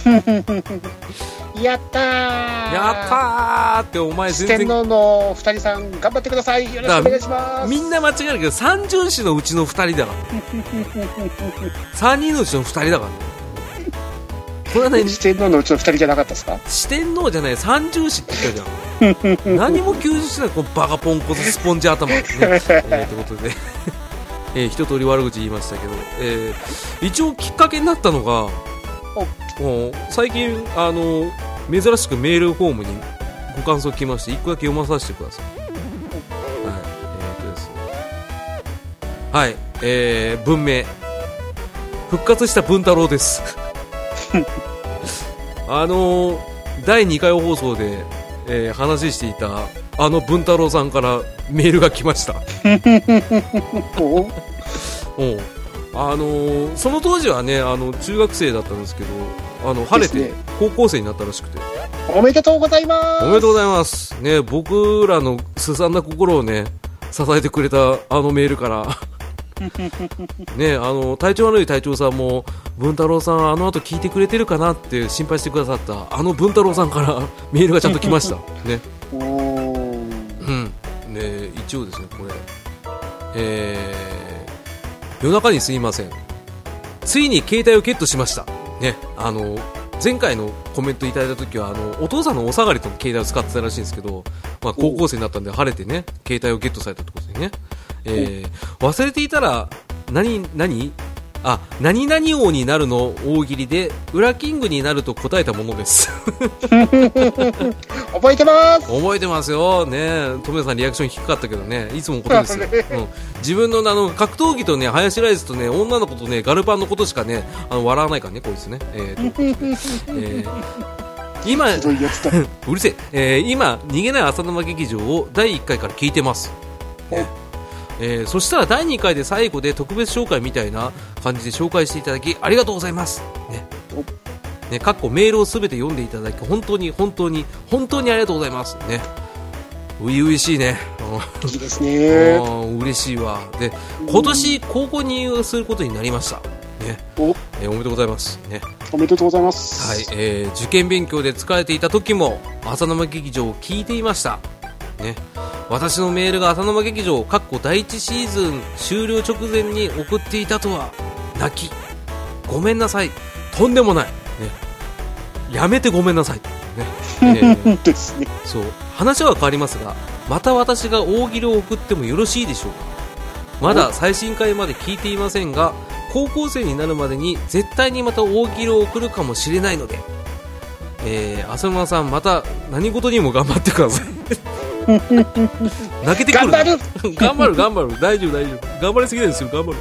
[laughs] やったー。やったーってお前四全然。天王の二人さん、頑張ってください。よろしくお願いします。みんな間違えるけど三重視のうちの2人だから。[laughs] 3人のうちの2人だから。ねこれはね四天王のうちの二人じゃなかったですか？四天王じゃない三重視って言ったじゃん何も吸収してないこのバカポンコツスポンジ頭。[laughs] ね、えー、ってことで、[laughs] えー一通り悪口言いましたけど、えー一応きっかけになったのが最近あの珍しくメールフォームにご感想来まして一個だけ読まさせてください。はい。えー、とですね。はい。えー、文明。復活した文太郎です。[laughs] あの第2回放送で、えー話していたあの文太郎さんからメールが来ました。[laughs] おう。んあのーその当時はねあの中学生だったんですけどあの晴れて高校生になったらしくて、おめでとうございます。おめでとうございます、ね、僕らのすさんだ心をね支えてくれたあのメールからね、あの体調悪い隊長さんも文太郎さんあの後聞いてくれてるかなって心配してくださったあの文太郎さんから [laughs] メールがちゃんと来ました、ねうん、で一応ですねこれ、え夜中にすいません。ついに携帯をゲットしました。ね、あの、前回のコメントいただいた時は、あの、お父さんのお下がりとの携帯を使ってたらしいんですけど、まあ、高校生になったんで晴れてね、携帯をゲットされたってことでね。えー、忘れていたら、何、何？あ、何々王になるの？大喜利で、裏キングになると答えたものです。[laughs] 覚えてます覚えてますよ。ねトメさんリアクション低かったけどね、いつものことですよ。うん、自分のあの、格闘技とね、ハヤシライズとね、女の子とね、ガルパンのことしかね、あの、笑わないからね、こいつね。えーえー今。[laughs] うるせえ、えー今、逃げない浅沼劇場を第1回から聞いてます。ねえーそしたら第2回で最後で特別紹介みたいな感じで紹介していただきありがとうございます。ね。ね、かっこメールをすべて読んでいただき本当に本当に本当にありがとうございます。ね。ういういしいね。うんいいですね。嬉しいわで今年高校に入学することになりました、ねおえーおめでとうございます、ねおめでとうございます。はいえー受験勉強で疲れていた時も浅沼劇場を聞いていました、ね、私のメールが浅沼劇場かっこ第1シーズン終了直前に送っていたとは泣き。ごめんなさい。とんでもない、ね、やめてごめんなさい、ね。[laughs] ね。そう。話は変わりますがまた私が大喜利を送ってもよろしいでしょうか。まだ最新回まで聞いていませんが高校生になるまでに絶対にまた大喜利を送るかもしれないので。えー、浅沼さんまた何事にも頑張ってください [laughs] 泣けてくる頑張る頑張る頑張る大丈夫大丈夫頑張りすぎですよ頑張る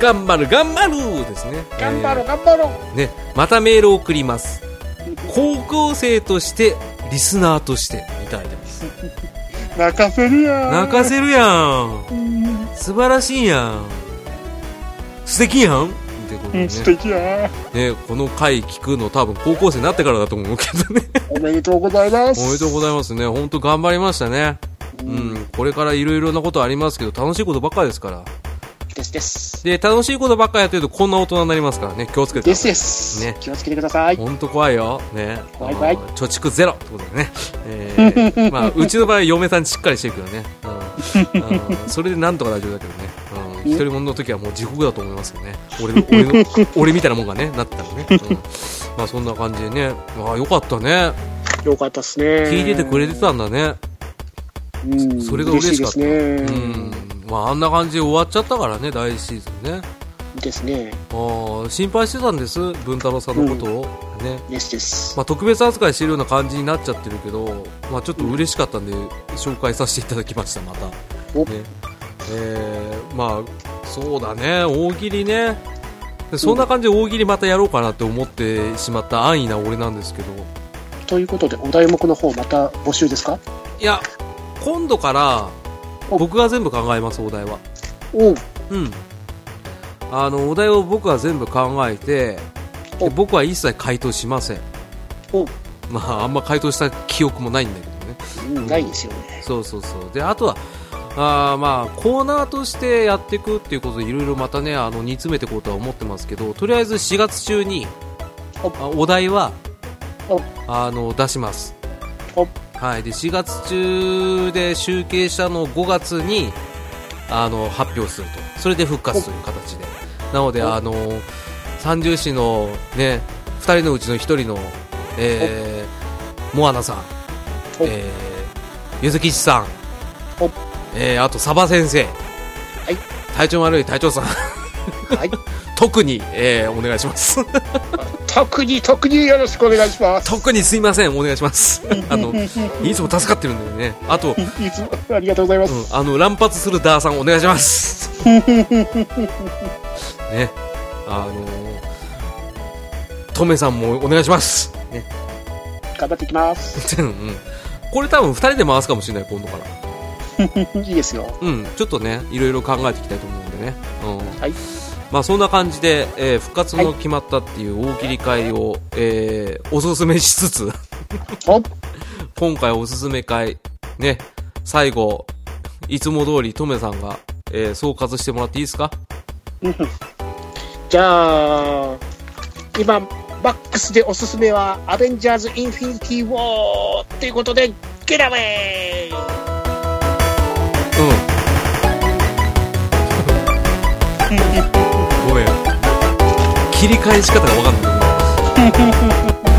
頑張る頑張るですね頑張ろう、頑張ろう。ね、またメールを送ります。高校生として、リスナーとして、いただいてます。[laughs] 泣かせるやん。泣かせるやん。素晴らしいやん。素敵やん。素敵や。ね、この回聞くの多分高校生になってからだと思うけどね。[laughs] おめでとうございます。おめでとうございますね。本当頑張りましたね。うん、これからいろいろなことありますけど、楽しいことばっかりですから。ですです。で、楽しいことばっかりやってるとこんな大人になりますからね。気をつけてくですださい。です。ね気をつけてください。本当怖いよ。ね。怖い怖い貯蓄ゼロってことでね。えー、[laughs] まあ、うちの場合、嫁さんしっかりしてるけどね。うん。うんそれでなんとか大丈夫だけどね。うん。一人者の時はもう地獄だと思いますよね。俺の、俺の、[laughs] 俺みたいなもんがね、なったらね。[laughs] うん。まあ、そんな感じでね。まあ、よかったね。よかったですね。聞いててくれてたんだね。うん、それが嬉しかった嬉うですね。ん。まあ、あんな感じで終わっちゃったからね、第一シーズンね。ですね。ああ、心配してたんです。文太郎さんのことを。ね。ですです。まあ、特別扱いしてるような感じになっちゃってるけど、まあ、ちょっと嬉しかったんで、紹介させていただきました、また。おね。えー、まあ、そうだね、大喜利ね。でそんな感じで大喜利またやろうかなって思ってしまった安易な俺なんですけど、ということで、お題目の方また募集ですか？いや、今度から、お僕が全部考えます、お題は。おう。うん。あの、お題を僕が全部考えて、僕は一切回答しません。おう。まあ、あんま回答した記憶もないんだけどね。うん、ないですよね。そうそうそう。で、あとは、あーまあ、コーナーとしてやっていくっていうことで、いろいろまたね、あの、煮詰めていこうとは思ってますけど、とりあえず4月中に、お題はお、あの、出します。おはい。で、4月中で集計したのを5月に、あの、発表すると。それで復活という形で。なので、おあの、三重市のね、2人のうちの1人の、えー、モアナさん、おえー、ゆずきちさん、おえー、あと、サバ先生。い体調悪い隊長さん。はい。[laughs] 特に、えー、お願いします。[laughs] 特に、特によろしくお願いします。特にすいません、お願いします。[laughs] あの、いつも助かってるんだよね。あと、いつもありがとうございます。うん、あの、乱発するダーさんお願いします。ね。あのトメさんもお願いします。ね。頑張っていきます。うんうん。これ多分二人で回すかもしれない、今度から。[laughs] いいですよ。うん、ちょっとね、いろいろ考えていきたいと思うんでね。うん。はい。まあそんな感じで、えー復活の決まったっていう大喜利会を、えーおすすめしつつ、お [laughs] 今回おすすめ会、ね、最後、いつも通りトメさんが、えー総括してもらっていいですか？じゃあ、今、バックスでおすすめは、アベンジャーズ・インフィニティ・ウォーということで、ゲラウェイごめん。切り返し方が分かんない。